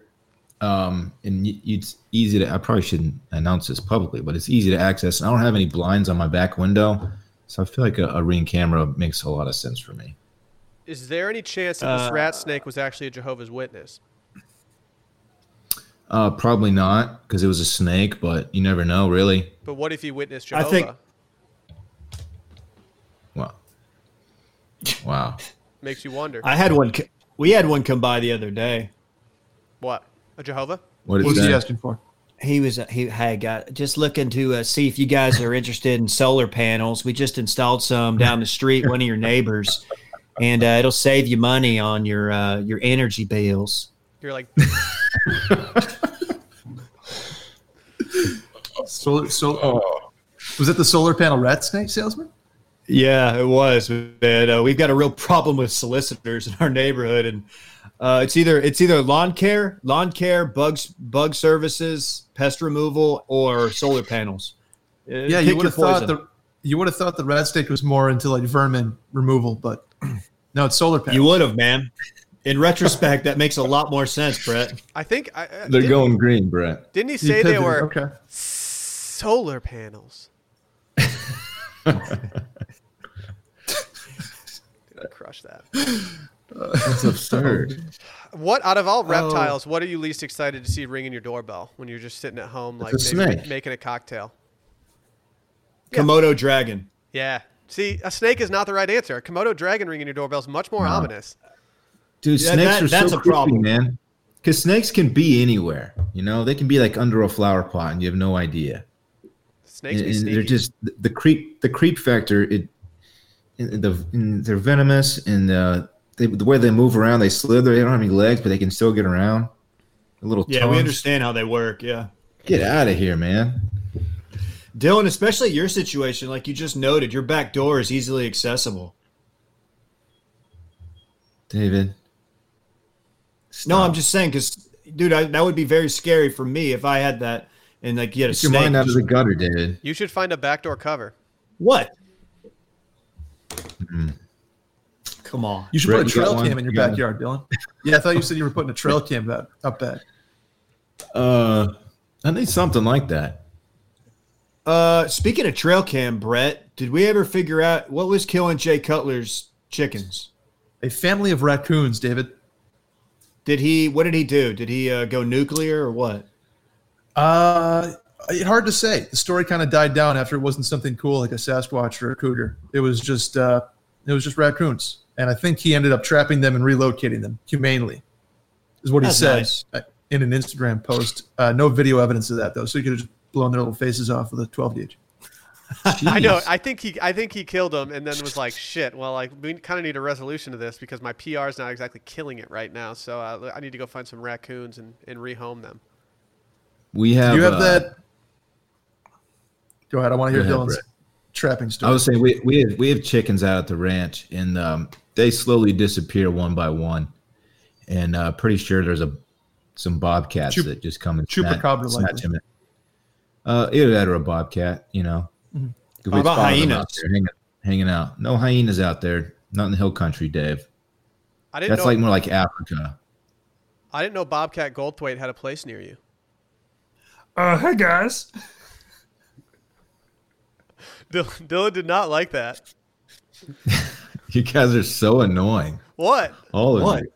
um, and y- it's easy to. I probably shouldn't announce this publicly, but it's easy to access. And I don't have any blinds on my back window, so I feel like a, a ring camera makes a lot of sense for me. Is there any chance that this Uh, rat snake was actually a Jehovah's Witness? Uh, probably not because it was a snake, but you never know, really. But what if he witnessed Jehovah? I Jehovah? think- Wow. Wow. Makes you wonder. I had one. c- We had one come by the other day. what? A Jehovah? What is What's he that? asking for? He was he had got just looking to uh, see if you guys are interested in solar panels. We just installed some down the street, one of your neighbors, and uh, it'll save you money on your uh, your energy bills. You're like, Solar, solar. Was that the solar panel rat snake salesman? Yeah, it was. And, uh, we've got a real problem with solicitors in our neighborhood, and uh, it's either it's either lawn care, lawn care, bugs, bug services, pest removal, or solar panels. Uh, Yeah, pick you would have thought the you would have thought the rat snake was more into like vermin removal, but no, it's solar panels. you would have, man. In retrospect, that makes a lot more sense, Brett. I think I, uh, They're didn't, going green, Brett. Didn't he You say they were okay. solar panels? Gonna crush that. That's absurd. What out of Oh. all reptiles, what are you least excited to see ringing your doorbell when you're just sitting at home, like It's a maybe snake. making a cocktail? Komodo dragon. Yeah. See, a snake is not the right answer. A Komodo dragon ringing your doorbell is much more No. ominous. Dude, Yeah, snakes that- are that's so a creepy, problem. man. Because snakes can be anywhere. You know, they can be like under a flower pot, and you have no idea. Snakes And, be and they're just the- the creep. The creep factor. It in the in, they're venomous and uh, they, the way they move around, they slither. They don't have any legs, but they can still get around. A little Yeah, we understand how they work. Yeah. Get out of here, man. Dylan, especially your situation, like you just noted, your back door is easily accessible. David. No. I'm just saying, because, dude, I, that would be very scary for me if I had that and like you had a Get your snake. mind out of the gutter, David. You should find a backdoor cover. What? Come on. You should Brett, put a you got trail one? cam in your You backyard, Dylan. Yeah, I thought you said you were putting a trail cam back, up back. Uh, I need something like that. Uh, speaking of trail cam, Brett, did we ever figure out what was killing Jay Cutler's chickens? A family of raccoons, David. Did he? What did he do? Did he uh, go nuclear or what? Uh, it's hard to say. The story kind of died down after it wasn't something cool like a Sasquatch or a cougar. It was just uh, it was just raccoons, and I think he ended up trapping them and relocating them humanely, is what he That's said nice. uh, in an Instagram post. Uh, no video evidence of that though, so he could have just blown their little faces off with a 12 gauge. I know. I think he. I think he killed him, and then was like, "Shit. Well, like we kind of need a resolution to this because my PR is not exactly killing it right now. So uh, I need to go find some raccoons and, and rehome them." We have. Do you have uh, that? Go ahead. I want to hear Dylan's Brett. Trapping stuff. I story. was saying we we have, we have chickens out at the ranch, and um, they slowly disappear one by one. And uh, pretty sure there's a some bobcats Chup- that just come and chupacabra snatch likely. him. Uh, either that or a bobcat, you know. Mhm. 'Cause How about spotted hyenas? out there hanging, hanging out. No hyenas out there. Not in the hill country, Dave. I didn't That's know. like more like Africa. I didn't know Bobcat Goldthwait had a place near you. Uh, hey guys. Dylan, Dylan did not like that. You guys are so annoying. What? All of What? you.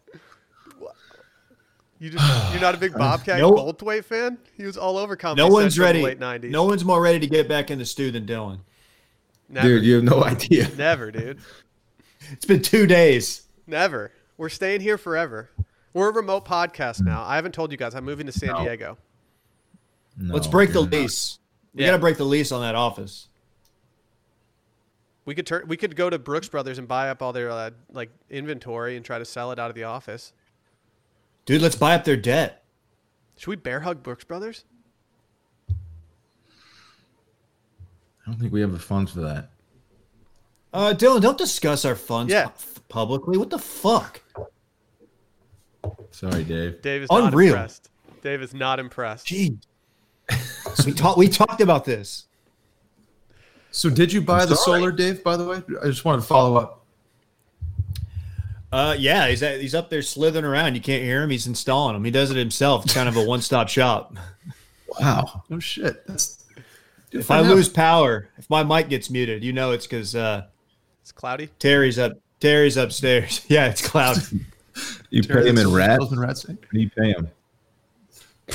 You just, you're not a big Bobcat No- Goldthwait fan? He was all over Comedy No one's Central in ready. the late 90s. No one's more ready to get back in the stew than Dylan. Never. Dude, you have no idea. Never, dude. It's been two days. Never. We're staying here forever. We're a remote podcast hmm. now. I haven't told you guys. I'm moving to San No. Diego. No, Let's break the not. lease. We Yeah. got to break the lease on that office. We could turn. We could go to Brooks Brothers and buy up all their uh, like inventory and try to sell it out of the office. Dude, let's buy up their debt. Should we bear hug Brooks Brothers? I don't think we have the funds for that. Uh, Dylan, don't discuss our funds Yeah. pu- publicly. What the fuck? Sorry, Dave. Dave is not Unreal. impressed. Dave is not impressed. Gee. we talked. We talked about this. So, did you buy the solar, Dave? By the way, I just wanted to follow up. Uh, yeah, he's at, he's up there slithering around. You can't hear him. He's installing them. He does it himself. It's kind of a one stop shop. Wow. No shit. That's good If for I lose power, if my mic gets muted, you know it's because uh, It's cloudy. Terry's up. Terry's upstairs. Yeah, it's cloudy. You pay him in rat? What Salesman rat do you pay him?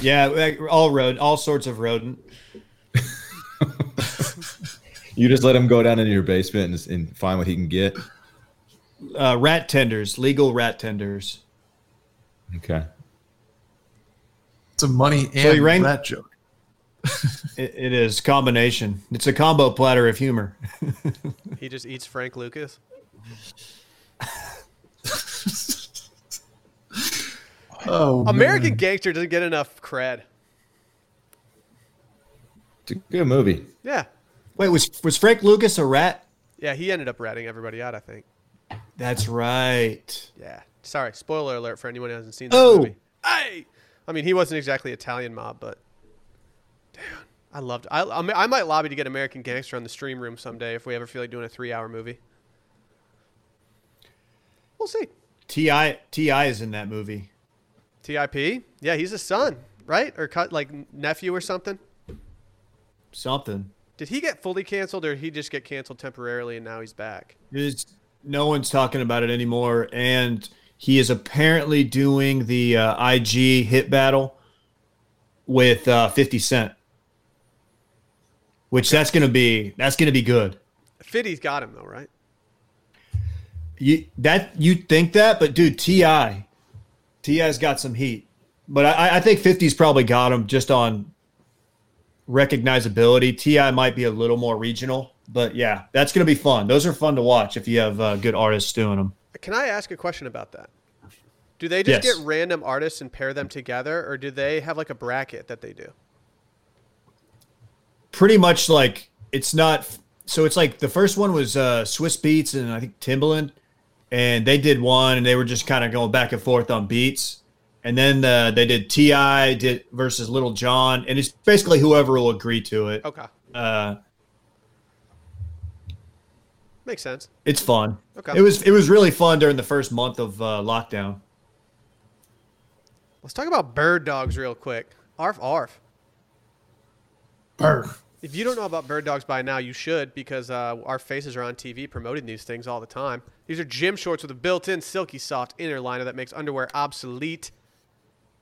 yeah, all road, all sorts of rodent. You just let him go down into your basement and, and find what he can get. Uh, rat tenders, legal rat tenders. Okay. It's a money and you rang- rat joke. It, it is combination. It's a combo platter of humor. He just eats Frank Lucas. Oh, American man. Gangster doesn't get enough cred. It's a good movie. Yeah. Wait, was was Frank Lucas a rat? Yeah, he ended up ratting everybody out, I think. That's right. Yeah. Sorry, spoiler alert for anyone who hasn't seen that Oh. movie. Hey! I mean, he wasn't exactly Italian mob, but damn, I loved. I, I, mean, I might lobby to get American Gangster on the stream room someday if we ever feel like doing a three-hour movie. We'll see. T.I. T.I. is in that movie. Tip, yeah, he's a son, right? Or cut like nephew or something. Something. Did he get fully canceled, or did he just get canceled temporarily and now he's back? Is no one's talking about it anymore, and he is apparently doing the uh, IG hit battle with uh, Fifty Cent, which that's gonna be that's gonna be good. Fiddy's got him though, right? You that you think that, but dude, T.I. T.I.'s got some heat, but I, I think 50's probably got him just on recognizability. T.I. might be a little more regional. But yeah, that's gonna be fun. Those are fun to watch if you have uh, good artists doing them. Can I ask a question about that? Do they just Yes. get random artists and pair them together, or do they have like a bracket that they do? Pretty much like it's not. So it's like the first one was uh, Swizz Beatz and I think Timbaland, and they did one and they were just kind of going back and forth on beats. And then uh, they did T.I. did versus Lil Jon, and it's basically whoever will agree to it. Okay, Uh, makes sense. it's fun. Okay. It was it was really fun during the first month of uh, lockdown. Let's talk about bird dogs real quick. Arf, arf. Burf. If you don't know about bird dogs by now, you should because uh, our faces are on TV promoting these things all the time. These are gym shorts with a built-in silky soft inner liner that makes underwear obsolete,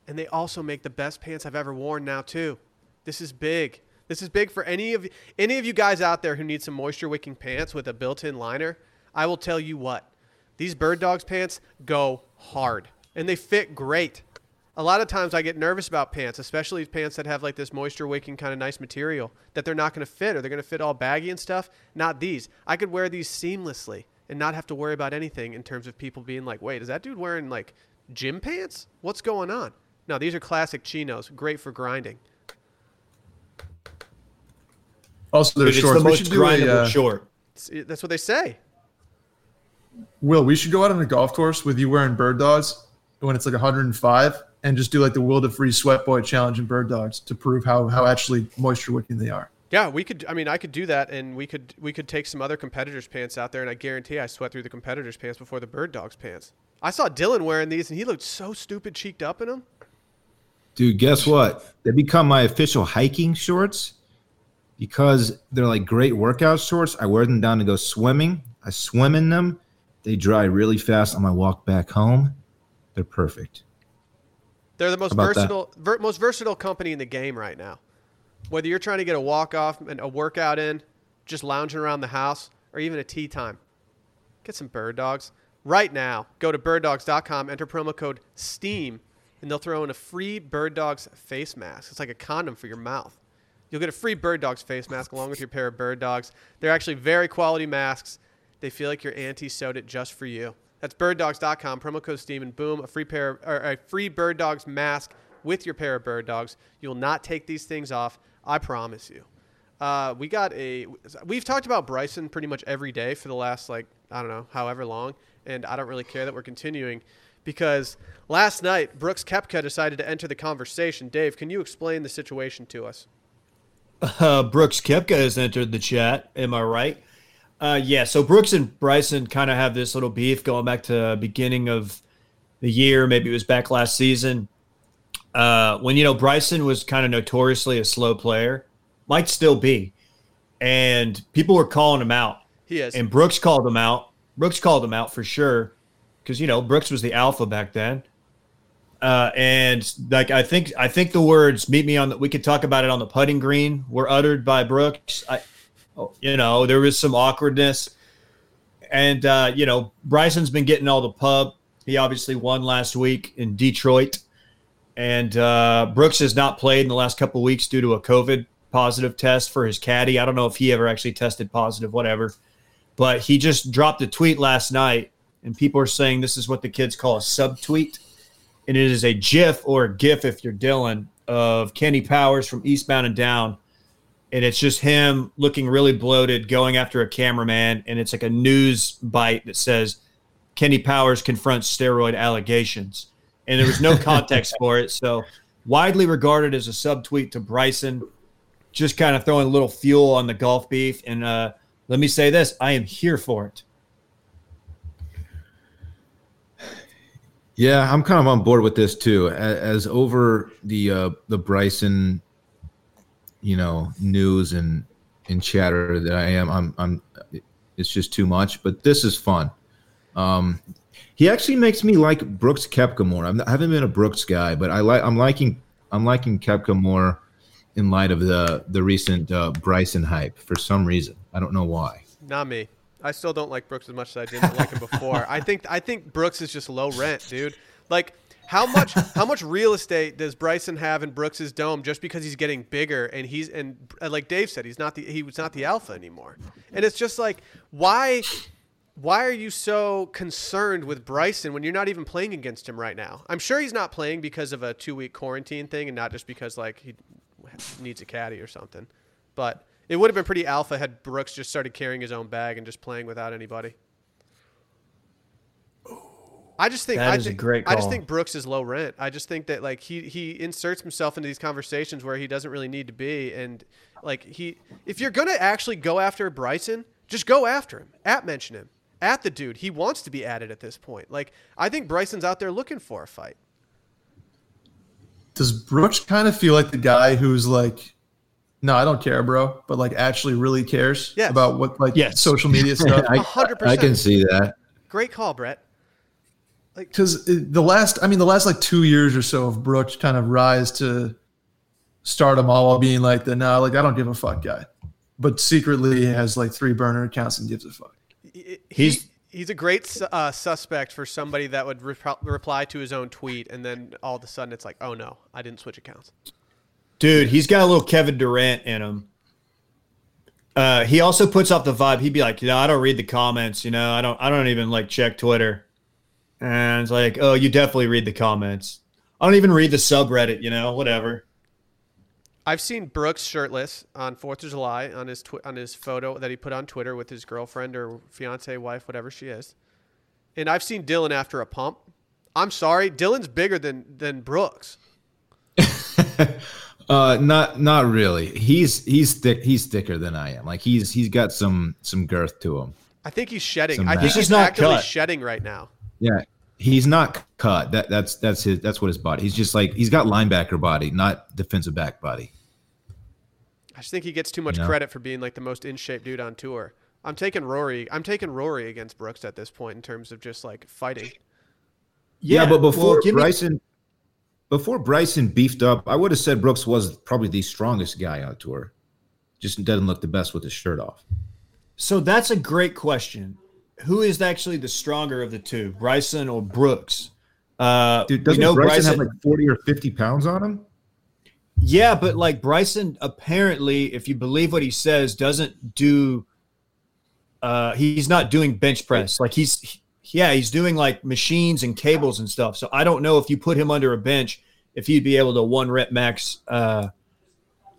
and they also make the best pants I've ever worn now too. This is big. This is big for any of any of you guys out there who need some moisture-wicking pants with a built-in liner. I will tell you what, these bird dogs pants go hard and they fit great. A lot of times I get nervous about pants, especially pants that have like this moisture wicking kind of nice material that they're not going to fit or they're going to fit all baggy and stuff. Not these. I could wear these seamlessly and not have to worry about anything in terms of people being like, wait, is that dude wearing like gym pants? What's going on? No, these are classic chinos, great for grinding. Also, they're Dude, it's the We most should do a, uh, short. That's what they say. Will, we should go out on a golf course with you wearing bird dogs when it's like 105 and just do like the Will to Free Sweat Boy challenge in bird dogs to prove how, how actually moisture wicking they are. Yeah, we could. I mean, I could do that, and we could we could take some other competitors' pants out there, and I guarantee I sweat through the competitors' pants before the bird dogs' pants. I saw Dylan wearing these, and he looked so stupid cheeked up in them. Dude, guess what? They become my official hiking shorts because they're like great workout shorts. I wear them down to go swimming. I swim in them. They dry really fast on my walk back home. They're perfect. They're the most How about that? versatile, ver, most versatile company in the game right now. Whether you're trying to get a walk off and a workout in, just lounging around the house, or even a tee time, get some bird dogs. Right now, go to birddogs.com, enter promo code STEAM, and they'll throw in a free Bird Dogs face mask. It's like a condom for your mouth. You'll get a free Bird Dogs face mask along with your pair of Bird Dogs. They're actually very quality masks. They feel like your auntie sewed it just for you. That's birddogs.com, promo code STEAM, and boom, a free pair or a free Bird Dogs mask with your pair of Bird Dogs. You will not take these things off. I promise you. Uh, we got a. We've talked about Bryson pretty much every day for the last like I don't know however long, and I don't really care that we're continuing because last night Brooks Koepka decided to enter the conversation. Dave, can you explain the situation to us? Uh, Brooks Koepka has entered the chat. Am I right? Uh, yeah. So Brooks and Bryson kind of have this little beef going back to beginning of the year. Maybe it was back last season. Uh, when you know Bryson was kind of notoriously a slow player, might still be, and people were calling him out. He is. And Brooks called him out. Brooks called him out for sure, because you know Brooks was the alpha back then. Uh, and like I think I think the words "meet me on the," we could talk about it on the putting green were uttered by Brooks. I, you know, there was some awkwardness, and uh, you know Bryson's been getting all the pub. He obviously won last week in Detroit, and uh, Brooks has not played in the last couple weeks due to a COVID positive test for his caddy. I don't know if he ever actually tested positive, whatever. But he just dropped a tweet last night, and people are saying this is what the kids call a subtweet. And it is a GIF or a GIF, if you're Dylan, of Kenny Powers from Eastbound and Down. And it's just him looking really bloated, going after a cameraman. And it's like a news bite that says, Kenny Powers confronts steroid allegations. And there was no context for it. So, widely regarded as a subtweet to Bryson, just kind of throwing a little fuel on the golf beef. And uh, let me say this I am here for it. Yeah, I'm kind of on board with this too. As, as over the uh, the Bryson, you know, news and and chatter that I am, I'm I'm. It's just too much. But this is fun. Um, he actually makes me like Brooks Koepka more. I'm, I haven't been a Brooks guy, but I like I'm liking I'm liking Koepka more in light of the the recent uh, Bryson hype for some reason. I don't know why. Not me. I still don't like Brooks as much as I didn't like him before. I think I think Brooks is just low rent, dude. Like how much how much real estate does Bryson have in Brooks's dome just because he's getting bigger and he's and uh, like Dave said he's not the he was not the alpha anymore. And it's just like why why are you so concerned with Bryson when you're not even playing against him right now? I'm sure he's not playing because of a 2-week quarantine thing and not just because like he needs a caddy or something. But it would have been pretty alpha had Brooks just started carrying his own bag and just playing without anybody. I just think That I is a think, great I just think Brooks is low rent. I just think that like he he inserts himself into these conversations where he doesn't really need to be, and like he if you're gonna actually go after Bryson, just go after him. At mention him. At the dude. He wants to be added at this point. Like I think Bryson's out there looking for a fight. Does Brooks kind of feel like the guy who's like, no, I don't care, bro, but like actually really cares Yes. about what like Yes. social media stuff? I, hundred I can see that. Great call, Brett. Like Because the last, I mean, the last like two years or so of Brooks kind of rise to stardom, all while being like the no, like I don't give a fuck guy, but secretly has like three burner accounts and gives a fuck. He's- he's a great uh, suspect for somebody that would rep- reply to his own tweet, and then all of a sudden it's like, oh no, I didn't switch accounts. Dude, he's got a little Kevin Durant in him. Uh, he also puts off the vibe. He'd be like, you know, I don't read the comments. You know, I don't, I don't even like check Twitter. And it's like, oh, you definitely read the comments. I don't even read the subreddit. You know, whatever. I've seen Brooks shirtless on Fourth of July on his twi- on his photo that he put on Twitter with his girlfriend or fiance, wife, whatever she is. And I've seen Dylan after a pump. I'm sorry, Dylan's bigger than than Brooks. Uh, not not really. He's he's thick. He's thicker than I am. Like he's he's got some some girth to him. I think he's shedding. Some I think He's he's, just not actively cut. shedding right now. Yeah, he's not cut. That that's that's his that's what his body. He's just like he's got linebacker body, not defensive back body. I just think he gets too much Yeah. credit for being like the most in shape dude on tour. I'm taking Rory. I'm taking Rory against Brooks at this point in terms of just like fighting. Yeah, but before well, give me- Bryson, before Bryson beefed up, I would have said Brooks was probably the strongest guy on tour. Just doesn't look the best with his shirt off. So that's a great question. Who is actually the stronger of the two, Bryson or Brooks? Uh, Dude, doesn't know Bryson, have like forty or fifty pounds on him? Yeah, but like Bryson, apparently, if you believe what he says, doesn't do. Uh, he's not doing bench press. Like he's, he- yeah, he's doing like machines and cables and stuff. So I don't know if you put him under a bench, if he'd be able to one rep max uh,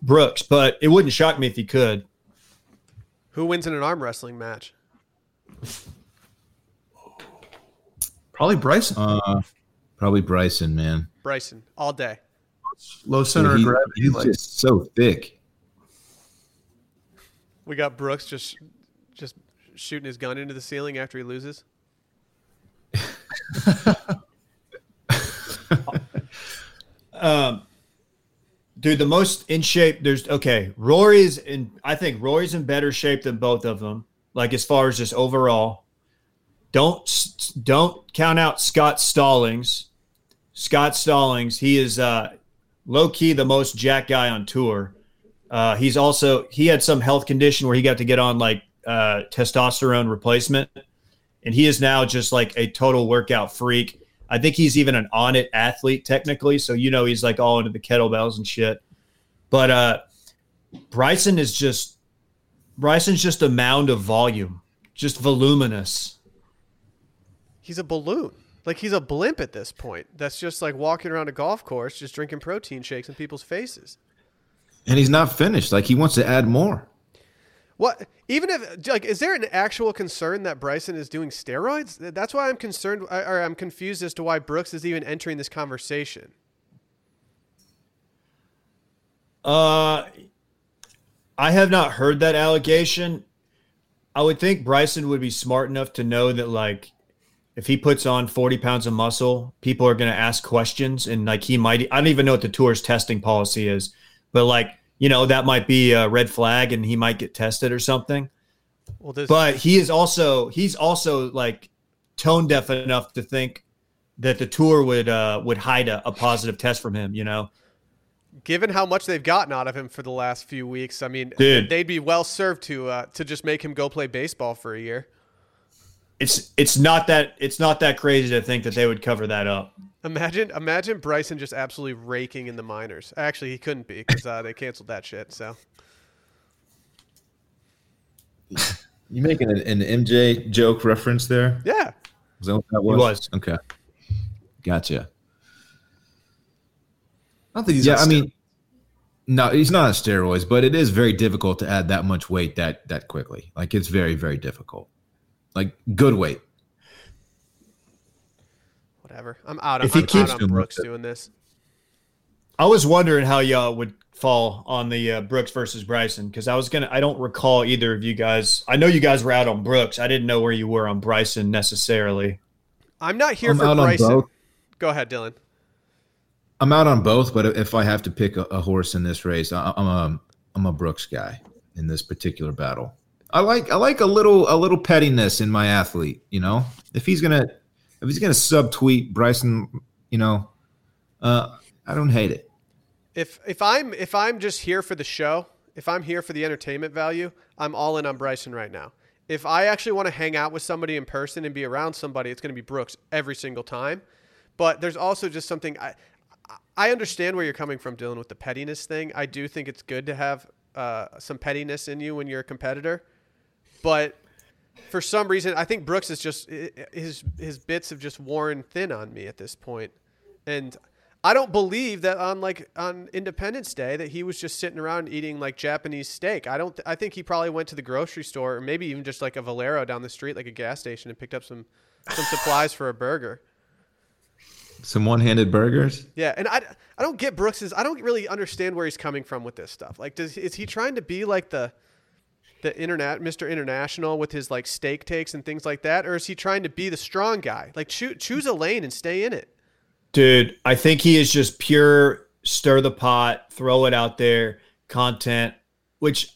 Brooks. But it wouldn't shock me if he could. Who wins in an arm wrestling match? Probably Bryson, Uh, probably Bryson, man. Bryson all day. low center Dude, he- of gravity. he's like, just so thick. We got Brooks just just shooting his gun into the ceiling after he loses. Um, dude, the most in shape. There's okay. Rory's in. I think Rory's in better shape than both of them. Like as far as just overall. Don't don't count out Scott Stallings. Scott Stallings. He is uh, low key the most jack guy on tour. Uh, he's also he had some health condition where he got to get on like uh, testosterone replacement, and he is now just like a total workout freak. I think he's even an Onnit athlete technically, so you know he's like all into the kettlebells and shit. But uh, Bryson is just Bryson's just a mound of volume, just voluminous. He's a balloon. Like he's a blimp at this point. That's just like walking around a golf course, just drinking protein shakes in people's faces. And he's not finished. Like he wants to add more. What? Even if like, is there an actual concern that Bryson is doing steroids? That's why I'm concerned, or I'm confused as to why Brooks is even entering this conversation. Uh, I have not heard that allegation. I would think Bryson would be smart enough to know that, like, if he puts on 40 pounds of muscle, people are going to ask questions. And, like, he might, I don't even know what the tour's testing policy is, but, like, you know, that might be a red flag and he might get tested or something. Well, But he is also, he's also, like, tone deaf enough to think that the tour would, uh, would hide a, a positive test from him, you know? given how much they've gotten out of him for the last few weeks, I mean, Dude. they'd be well served to uh, to just make him go play baseball for a year. It's it's not that it's not that crazy to think that they would cover that up. Imagine, imagine Bryson just absolutely raking in the minors. Actually, he couldn't be because uh, they canceled that shit. So You making an, an MJ joke reference there? yeah, Was that what that was? was. Okay. Gotcha. I don't think he's yeah, I steroids. mean, no, he's not on steroids, but it is very difficult to add that much weight that that quickly. Like it's very very difficult. Like good weight. whatever. I'm out. If I'm, he I'm keeps out on Brooks doing this. I was wondering how y'all would fall on the uh, Brooks versus Bryson because I was gonna. I don't recall either of you guys. I know you guys were out on Brooks. I didn't know where you were on Bryson necessarily. I'm not here I'm for out on Bryson. both. Go ahead, Dylan. I'm out on both, but if I have to pick a, a horse in this race, I, I'm a I'm a Brooks guy in this particular battle. I like I like a little a little pettiness in my athlete. You know, if he's gonna if he's gonna subtweet Bryson, you know, uh, I don't hate it. If if I'm if I'm just here for the show, if I'm here for the entertainment value, I'm all in on Bryson right now. If I actually want to hang out with somebody in person and be around somebody, it's going to be Brooks every single time. But there's also just something I I understand where you're coming from, Dylan, with the pettiness thing. I do think it's good to have uh, some pettiness in you when you're a competitor, but for some reason, I think Brooks is just his his bits have just worn thin on me at this point, and I don't believe that on like on Independence Day that he was just sitting around eating like Japanese steak. I don't. Th- I think he probably went to the grocery store or maybe even just like a Valero down the street, like a gas station, and picked up some some supplies for a burger. Some one-handed burgers. Yeah, and I, I don't get Brooks's. I don't really understand where he's coming from with this stuff. Like, does is he trying to be like the the internet Mr. International with his like steak takes and things like that, or is he trying to be the strong guy? Like, choose choose a lane and stay in it. Dude, I think he is just pure stir the pot, throw it out there content, which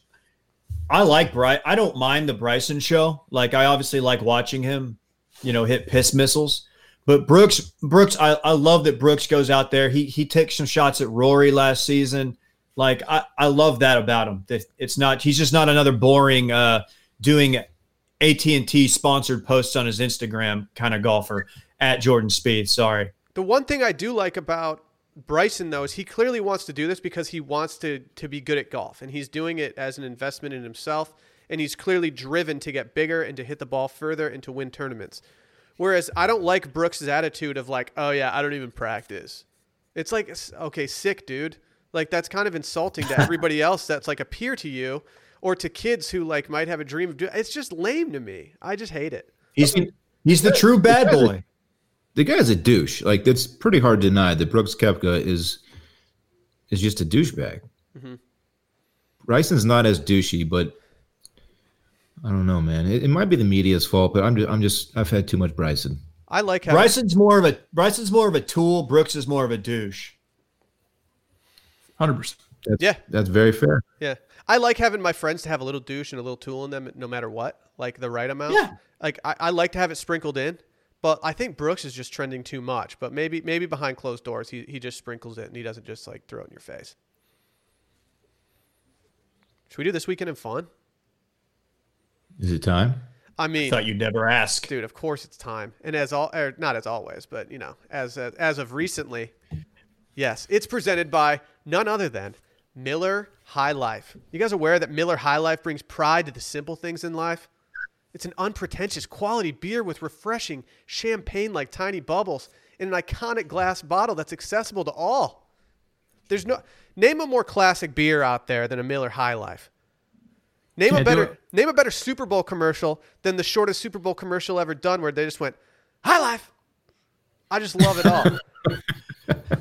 I like. Bry- I don't mind the Bryson show. Like, I obviously like watching him, you know, hit piss missiles. But Brooks, Brooks, I, I love that Brooks goes out there. He he takes some shots at Rory last season. Like I, I love that about him. It's not he's just not another boring uh doing AT and T sponsored posts on his Instagram kind of golfer at Jordan Spieth. Sorry. The one thing I do like about Bryson though is he clearly wants to do this because he wants to to be good at golf and he's doing it as an investment in himself and he's clearly driven to get bigger and to hit the ball further and to win tournaments. Whereas I don't like Brooks's attitude of like, "Oh yeah, I don't even practice." It's like, okay, sick dude. Like that's kind of insulting to everybody else that's like a peer to you or to kids who like might have a dream of doing. It's just lame to me. I just hate it. He's he's the true bad boy. The guy's a douche. Like that's pretty hard to deny that Brooks Koepka is is just a douchebag. Mm-hmm. Bryson's not as douchey, but I don't know, man. It, it might be the media's fault, but I'm just, I'm just I've had too much Bryson. I like having Bryson's more of a Bryson's more of a tool. Brooks is more of a douche. Hundred percent. Yeah. that's very fair. Yeah. I like having my friends to have a little douche and a little tool in them no matter what, like the right amount. Yeah. Like I, I like to have it sprinkled in, but I think Brooks is just trending too much. But maybe maybe behind closed doors he, he just sprinkles it and he doesn't just like throw it in your face. Should we do this weekend in fun? Is it time? I mean, Thought you'd never ask. dude, of course it's time. And as all, or not as always, but you know, as uh, as of recently, yes, it's presented by none other than Miller High Life. You guys aware that Miller High Life brings pride to the simple things in life? It's an unpretentious quality beer with refreshing champagne-like tiny bubbles in an iconic glass bottle that's accessible to all. There's no name a more classic beer out there than a Miller High Life. Name a Can't better name a better Super Bowl commercial than the shortest Super Bowl commercial ever done, where they just went High Life. I just love it all,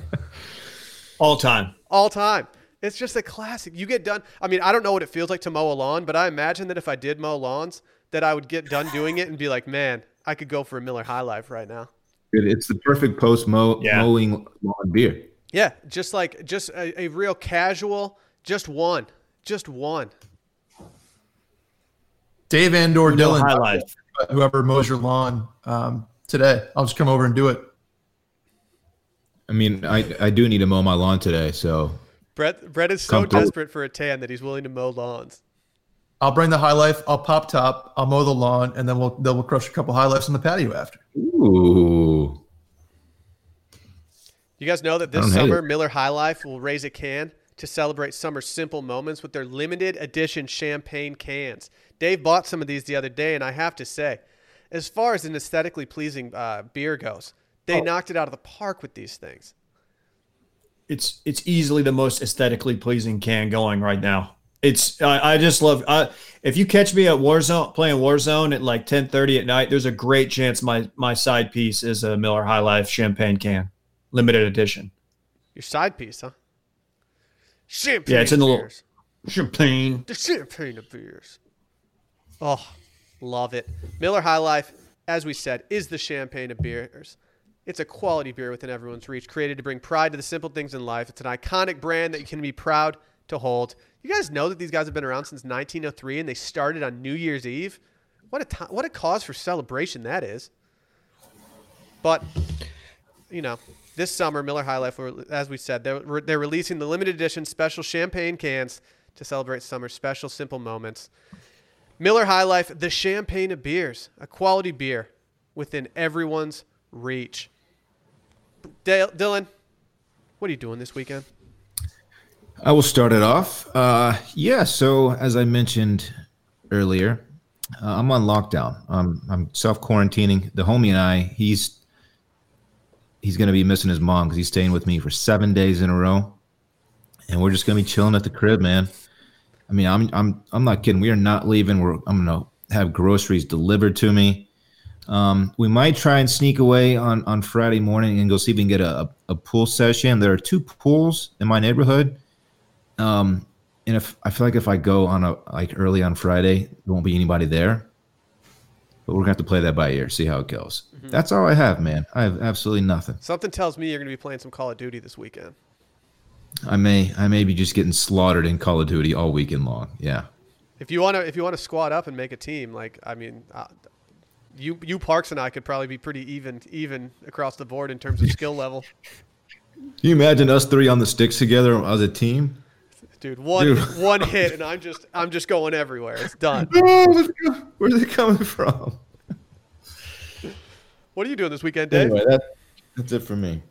All time. All time. It's just a classic. You get done. I mean, I don't know what it feels like to mow a lawn, but I imagine that if I did mow lawns, that I would get done doing it and be like, man, I could go for a Miller High Life right now. It's the perfect post mow Yeah. mowing lawn beer. Yeah, just like just a, a real casual, just one, just one. Dave and or Dylan, high life. whoever mows your lawn um, today, I'll just come over and do it. I mean, I I do need to mow my lawn today, so Brett Brett is so desperate for a tan that he's willing to mow lawns. I'll bring the high life. I'll pop top. I'll mow the lawn, and then we'll then we'll crush a couple high lifes on the patio after. Ooh. You guys know that this summer. Miller High Life will raise a can to celebrate summer simple moments with their limited edition champagne cans. Dave bought some of these the other day, and I have to say, as far as an aesthetically pleasing uh, beer goes, they Oh. knocked it out of the park with these things. it's it's easily the most aesthetically pleasing can going right now. It's I, I just love I, if you catch me at Warzone playing Warzone at like ten thirty at night. There's a great chance my my side piece is a Miller High Life champagne can, limited edition. Your side piece, huh? Champagne Yeah, it's in the little- Champagne. The champagne of beers. Oh, love it. Miller High Life, as we said, is the champagne of beers. It's a quality beer within everyone's reach, created to bring pride to the simple things in life. It's an iconic brand that you can be proud to hold. You guys know that these guys have been around since 1903 and they started on New Year's Eve. What a what a cause for celebration that is. But you know, this summer, Miller High Life, as we said, they're, they're releasing the limited edition special champagne cans to celebrate summer's special simple moments. Miller High Life, the champagne of beers, a quality beer within everyone's reach. Dale, Dylan, what are you doing this weekend? I will start it off. Uh, yeah. So as I mentioned earlier, uh, I'm on lockdown. I'm I'm self quarantining. The homie and I, he's he's gonna be missing his mom because he's staying with me for seven days in a row, and we're just gonna be chilling at the crib, man. I mean, I'm I'm I'm not kidding. We are not leaving. We're I'm gonna have groceries delivered to me. Um, we might try and sneak away on on Friday morning and go see if we can get a, a, a pool session. There are two pools in my neighborhood. Um, and if I feel like if I go on a like early on Friday, there won't be anybody there. But we're gonna have to play that by ear, see how it goes. That's all I have, man. I have absolutely nothing. Something tells me you're going to be playing some Call of Duty this weekend. I may I may be just getting slaughtered in Call of Duty all weekend long. Yeah. If you want to, if you want to squad up and make a team, like I mean, you you Parks and I could probably be pretty even even across the board in terms of skill level. Can you imagine us three on the sticks together as a team? Dude, one Dude. one hit and I'm just I'm just going everywhere. It's done. Where's it coming from? What are you doing this weekend, Dave? Anyway, that, that's it for me.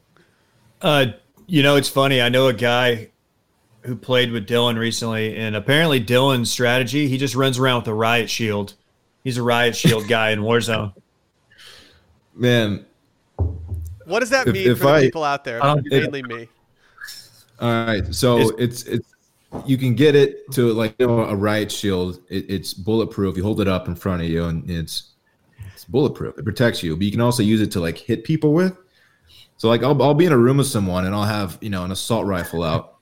Uh, you know, it's funny. I know a guy who played with Dylan recently, and apparently Dylan's strategy, he just runs around with a riot shield. He's a riot shield guy in Warzone. Man, What does that If- mean if for the I- people out there? I don't Mainly me. All right, so it's it's you can get it to like you know, a riot shield. It, it's bulletproof. You hold it up in front of you, and it's it's bulletproof. It protects you, but you can also use it to like hit people with. So like I'll I'll be in a room with someone, and I'll have you know an assault rifle out,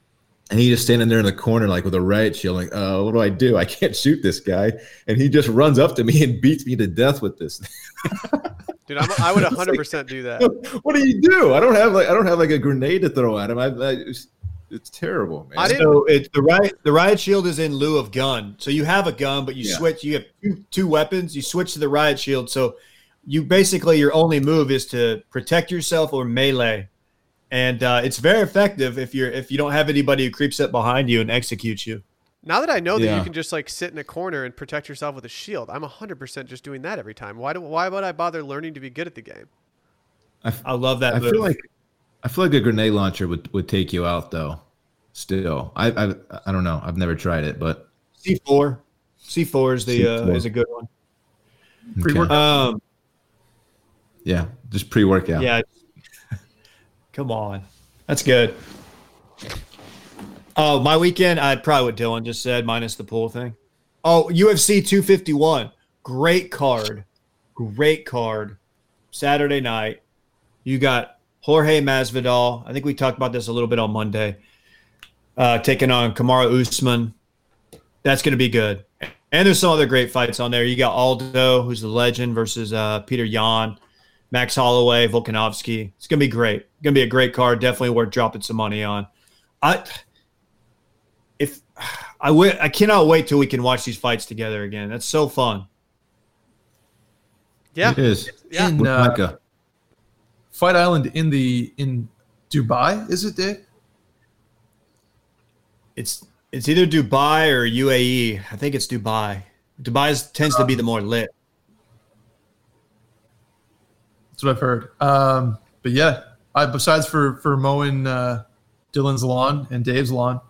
and he just standing there in the corner like with a riot shield, like uh, what do I do? I can't shoot this guy, and he just runs up to me and beats me to death with this. Dude, I'm, I would 100% do that. what do you do? I don't have like I don't have like a grenade to throw at him. I, I it's, it's terrible, man. I didn't- So it's the riot. The riot shield is in lieu of gun. So you have a gun, but you Yeah. switch. You have two, two weapons. You switch to the riot shield. So you basically your only move is to protect yourself or melee, and uh, it's very effective if you're if you don't have anybody who creeps up behind you and executes you. Now that I know that you can just like sit in a corner and protect yourself with a shield, I'm 100% just doing that every time. Why do why would I bother learning to be good at the game? I love that. I move. feel like I feel like a grenade launcher would, would take you out though. Still, I, I I don't know. I've never tried it, but C four. C four is the uh, C4. is a good one. Pre-workout. Um, yeah, just pre workout. yeah. Come on, that's good. Oh, my weekend, I'd probably what Dylan just said, minus the pool thing. Oh, UFC 251, great card, great card. Saturday night, you got Jorge Masvidal. I think we talked about this a little bit on Monday. Uh, taking on Kamaru Usman. That's going to be good. And there's some other great fights on there. You got Aldo, who's the legend, versus uh, Petr Yan, Max Holloway, Volkanovski. It's going to be great. Going to be a great card. Definitely worth dropping some money on. I if I wi- I cannot wait till we can watch these fights together again. That's so fun. Yeah. it is. Yeah. In, uh, Micah. Fight Island in the in Dubai, is it, Dave? It's It's either Dubai or UAE. I think it's Dubai. Dubai tends to be the more lit. That's what I've heard. Um, but yeah, I, besides for for mowing uh, Dylan's lawn and Dave's lawn,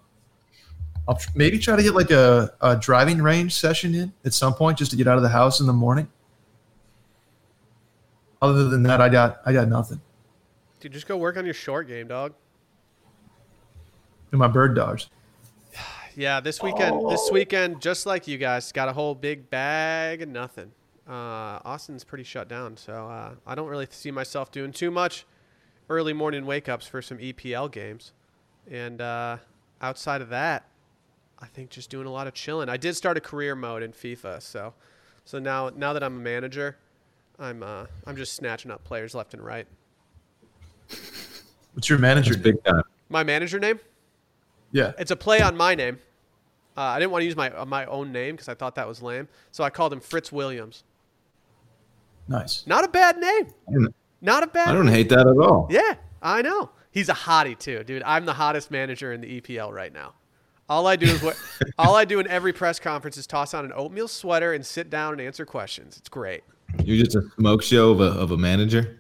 I'll tr- maybe try to get like a, a driving range session in at some point just to get out of the house in the morning. Other than that, I got I got nothing. Dude, just go work on your short game, dog. And my bird dogs. Yeah, this weekend, this weekend, just like you guys, got a whole big bag of nothing. Uh, Austin's pretty shut down, so uh, I don't really see myself doing too much early morning wake ups for some EPL games. And uh, outside of that, I think just doing a lot of chilling. I did start a career mode in FIFA, so so now now that I'm a manager, I'm uh, I'm just snatching up players left and right. What's your manager? It's big time. My manager name? Yeah. It's a play on my name. Uh, I didn't want to use my uh, my own name because I thought that was lame, so I called him Fritz Williams. Nice. Not a bad name. Don't- a bad. I don't hate that at all. Yeah, I know. He's a hottie too, dude. I'm the hottest manager in the EPL right now. All I do is what all I do in every press conference is toss on an oatmeal sweater and sit down and answer questions. It's great. You're just a smoke show of a, of a manager.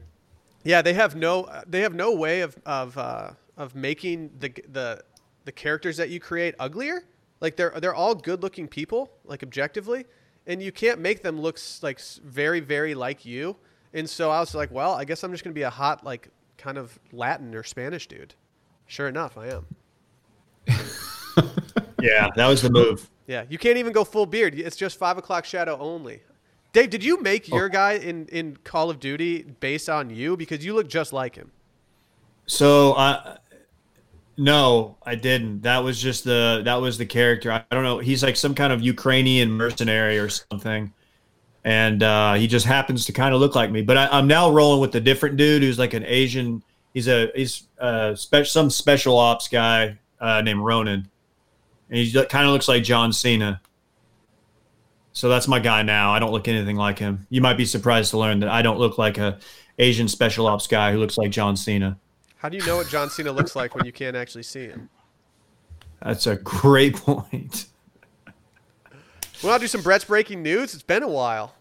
Yeah, they have no they have no way of of uh, of making the the the characters that you create uglier. Like they're they're all good looking people, like objectively, and you can't make them look like very very like you. And so I was like, well, I guess I'm just gonna be a hot like kind of Latin or Spanish dude. Sure enough, I am. Yeah, that was the move. Yeah, you can't even go full beard. It's just five o'clock shadow only. Dave, did you make oh. your guy in in Call of Duty based on you because you look just like him? So I no, I didn't. That was just the that was the character. I don't know. He's like some kind of Ukrainian mercenary or something, and uh, he just happens to kind of look like me. But I, I'm now rolling with a different dude who's like an Asian. He's a he's uh spe- some special ops guy uh, named Ronan, and he kind of looks like John Cena. So that's my guy now. I don't look anything like him. You might be surprised to learn that I don't look like a Asian special ops guy who looks like John Cena. How do you know what John Cena looks like when you can't actually see him? That's a great point. We'll do some Brett's breaking news. It's been a while.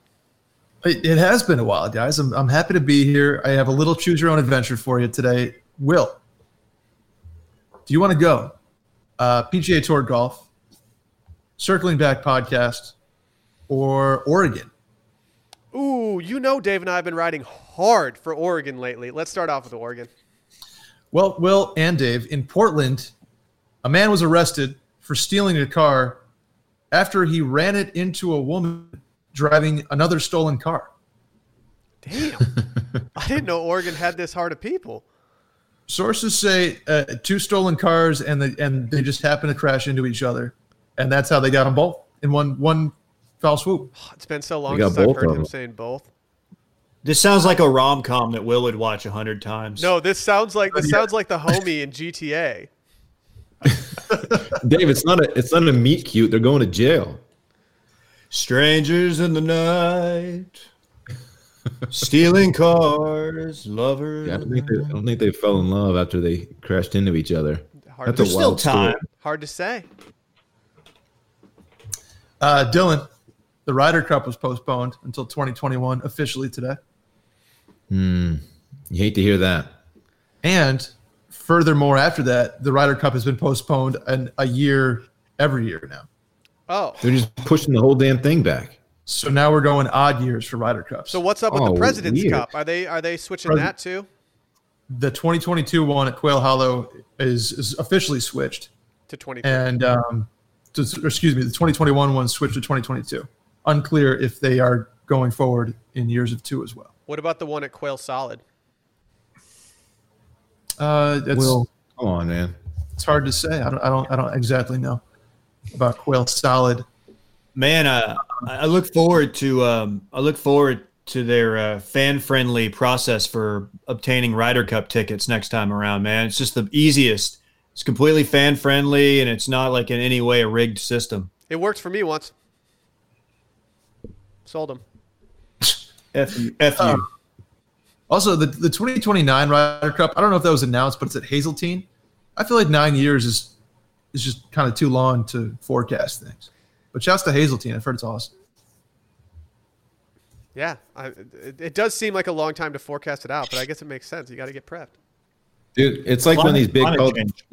It, it has been a while, guys. I'm, I'm happy to be here. I have a little choose your own adventure for you today. Will, do you want to go? Uh, PGA Tour Golf, Circling Back podcast, or Oregon? Ooh, you know Dave and I have been riding hard for Oregon lately. Let's start off with Oregon. Well, Will and Dave, in Portland, a man was arrested for stealing a car after he ran it into a woman driving another stolen car. Damn. I didn't know Oregon had this hard of people. Sources say uh, two stolen cars, and the, and they just happened to crash into each other, and that's how they got them both in one one foul swoop. It's been so long got since I've both heard of him them. saying both. This sounds like a rom com that Will would watch a hundred times. No, this sounds like this sounds like the homie in GTA. Dave, it's not a it's not a meet cute. They're going to jail. Strangers in the night, stealing cars, lovers. Yeah, I, don't think they, I don't think they fell in love after they crashed into each other. Hard, That's to, There's a still wild story. time. hard to say. Uh, Dylan, the Ryder Cup was postponed until 2021 officially today, You hate to hear that. and furthermore, after that, the Ryder Cup has been postponed an, a year every year now. Oh, They're just pushing the whole damn thing back. So now we're going odd years for Ryder Cups. so what's up with Oh, the President's weird. Cup? Are they are they switching President- that too the 2022 one at Quail Hollow is, is officially switched, to 20? and um, to, excuse me, the 2021 one switched to 2022. Unclear if they are going forward in years of two as well. What about the one at Quail Solid? Uh, it's, Will, come on, man. it's hard to say. I don't, I don't, I don't exactly know about Quail Solid. Man, uh, I I look forward to um, I look forward to their uh, fan friendly process for obtaining Ryder Cup tickets next time around. Man, it's just the easiest. It's completely fan friendly, and it's not like in any way a rigged system. It worked for me once. Sold them. F you, F you. Um, Also, the, the 2029 Ryder Cup, I don't know if that was announced, but it's at Hazeltine. I feel like nine years is it's just kind of too long to forecast things. But shouts to Hazeltine. I've heard it's awesome. Yeah, I, it, it does seem like a long time to forecast it out, but I guess it makes sense. You got to get prepped. Dude, it's like when these big college,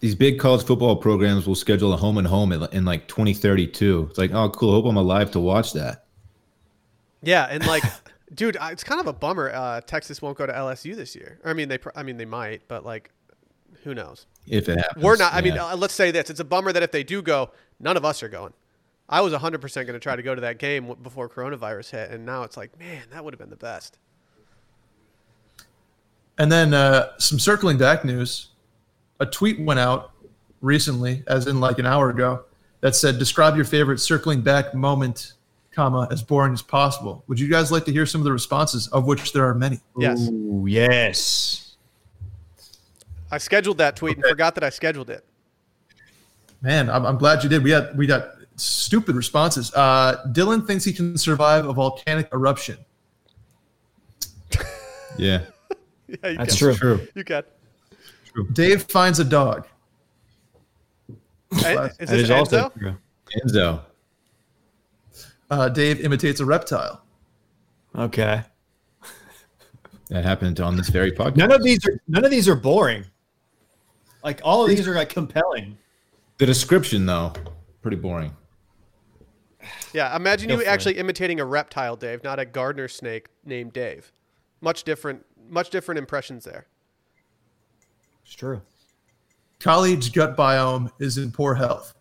these big college football programs will schedule a home and home in, in like 2032. It's like, oh, cool. Hope I'm alive to watch that. Yeah, and like, dude, it's kind of a bummer. Uh, Texas won't go to LSU this year. I mean, they, I mean, they might, but like, who knows? If it happens, We're not. I mean, yeah. uh, let's say this: it's a bummer that if they do go, none of us are going. I was 100% going to try to go to that game before coronavirus hit, and now it's like, man, that would have been the best. And then uh, some circling back news. A tweet went out recently, as in like an hour ago, that said, "Describe your favorite circling back moment, comma as boring as possible." Would you guys like to hear some of the responses, of which there are many? Yes, Ooh, yes. I scheduled that tweet and forgot that I scheduled it. Man, I'm, I'm glad you did. We had we got stupid responses. Uh, Dylan thinks he can survive a volcanic eruption. yeah, Yeah, you That's can. true. true. You can. True. Dave finds a dog. Hey, Is That this is also Enzo? true. Enzo. Uh, Dave imitates a reptile. Okay. That happened on this very podcast. None of these are none of these are boring. Like all of these are like compelling. The description, though, pretty boring. Yeah, imagine Go you for actually imitating a reptile, Dave, not a gardener snake named Dave. Much different, much different impressions there. It's true. College gut biome is in poor health.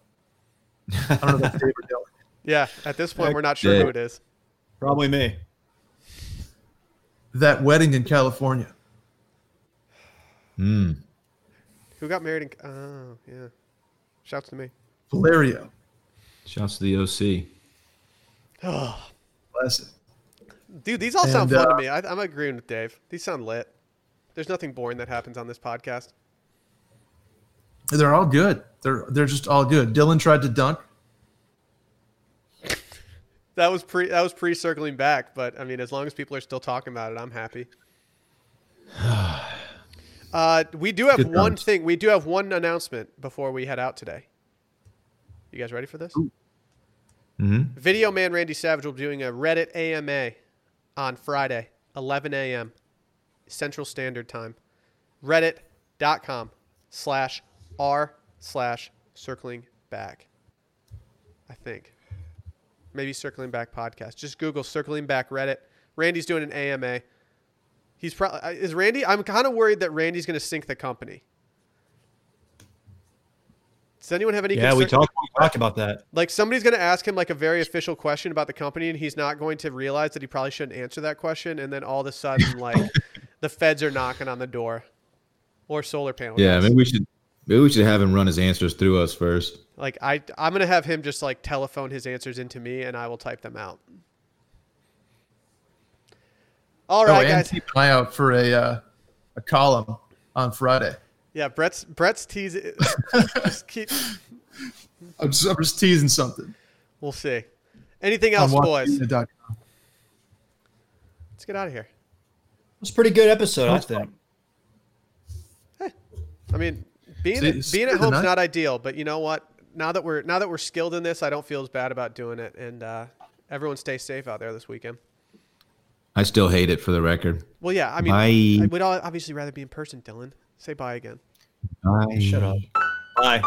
I don't know if that's Dave or Dylan. Yeah, at this point, we're not sure Yeah. who it is. Probably me. That wedding in California. Hmm. Who got married? In, oh, yeah. Shouts to me. Valerio. Shouts to the OC. Oh, bless it. Dude, these all sound fun uh, to me. I, I'm agreeing with Dave. These sound lit. There's nothing boring that happens on this podcast. They're all good. They're they're just all good. Dylan tried to dunk. That was pre. That was pre circling back, but I mean, as long as people are still talking about it, I'm happy. Uh, we do have Good one times. thing. We do have one announcement before we head out today. You guys ready for this? Mm-hmm. Video man Randy Savage will be doing a Reddit AMA on Friday, 11 a.m. Central Standard Time. Reddit.com slash r slash circling back. I think. Maybe circling back podcast. Just Google circling back Reddit. Randy's doing an AMA. He's probably uh, is Randy. I'm kind of worried that Randy's going to sink the company. Does anyone have any? Yeah, we concern- talked we talked about that. like somebody's going to ask him like a very official question about the company and he's not going to realize that he probably shouldn't answer that question and then all of a sudden like the feds are knocking on the door or solar panel Yeah, guys. maybe we should maybe we should have him run his answers through us first. like i i'm going to have him just like telephone his answers into me and i will type them out all Oh, right and guys keep an eye out for a uh, a column on Friday. yeah brett's brett's teasing. just keep I'm just, I'm just teasing something. we'll see anything on else boys let's get out of here It was a pretty good episode, I think. Hey, I mean, being See- see being at the home's night- not ideal, but you know what? Now that we're now that we're skilled in this, I don't feel as bad about doing it. And uh, everyone stay safe out there this weekend. I still hate it for the record. Well, yeah, I mean, Bye. I would all obviously rather be in person. Dylan, say bye again. Bye. Shut up. Bye.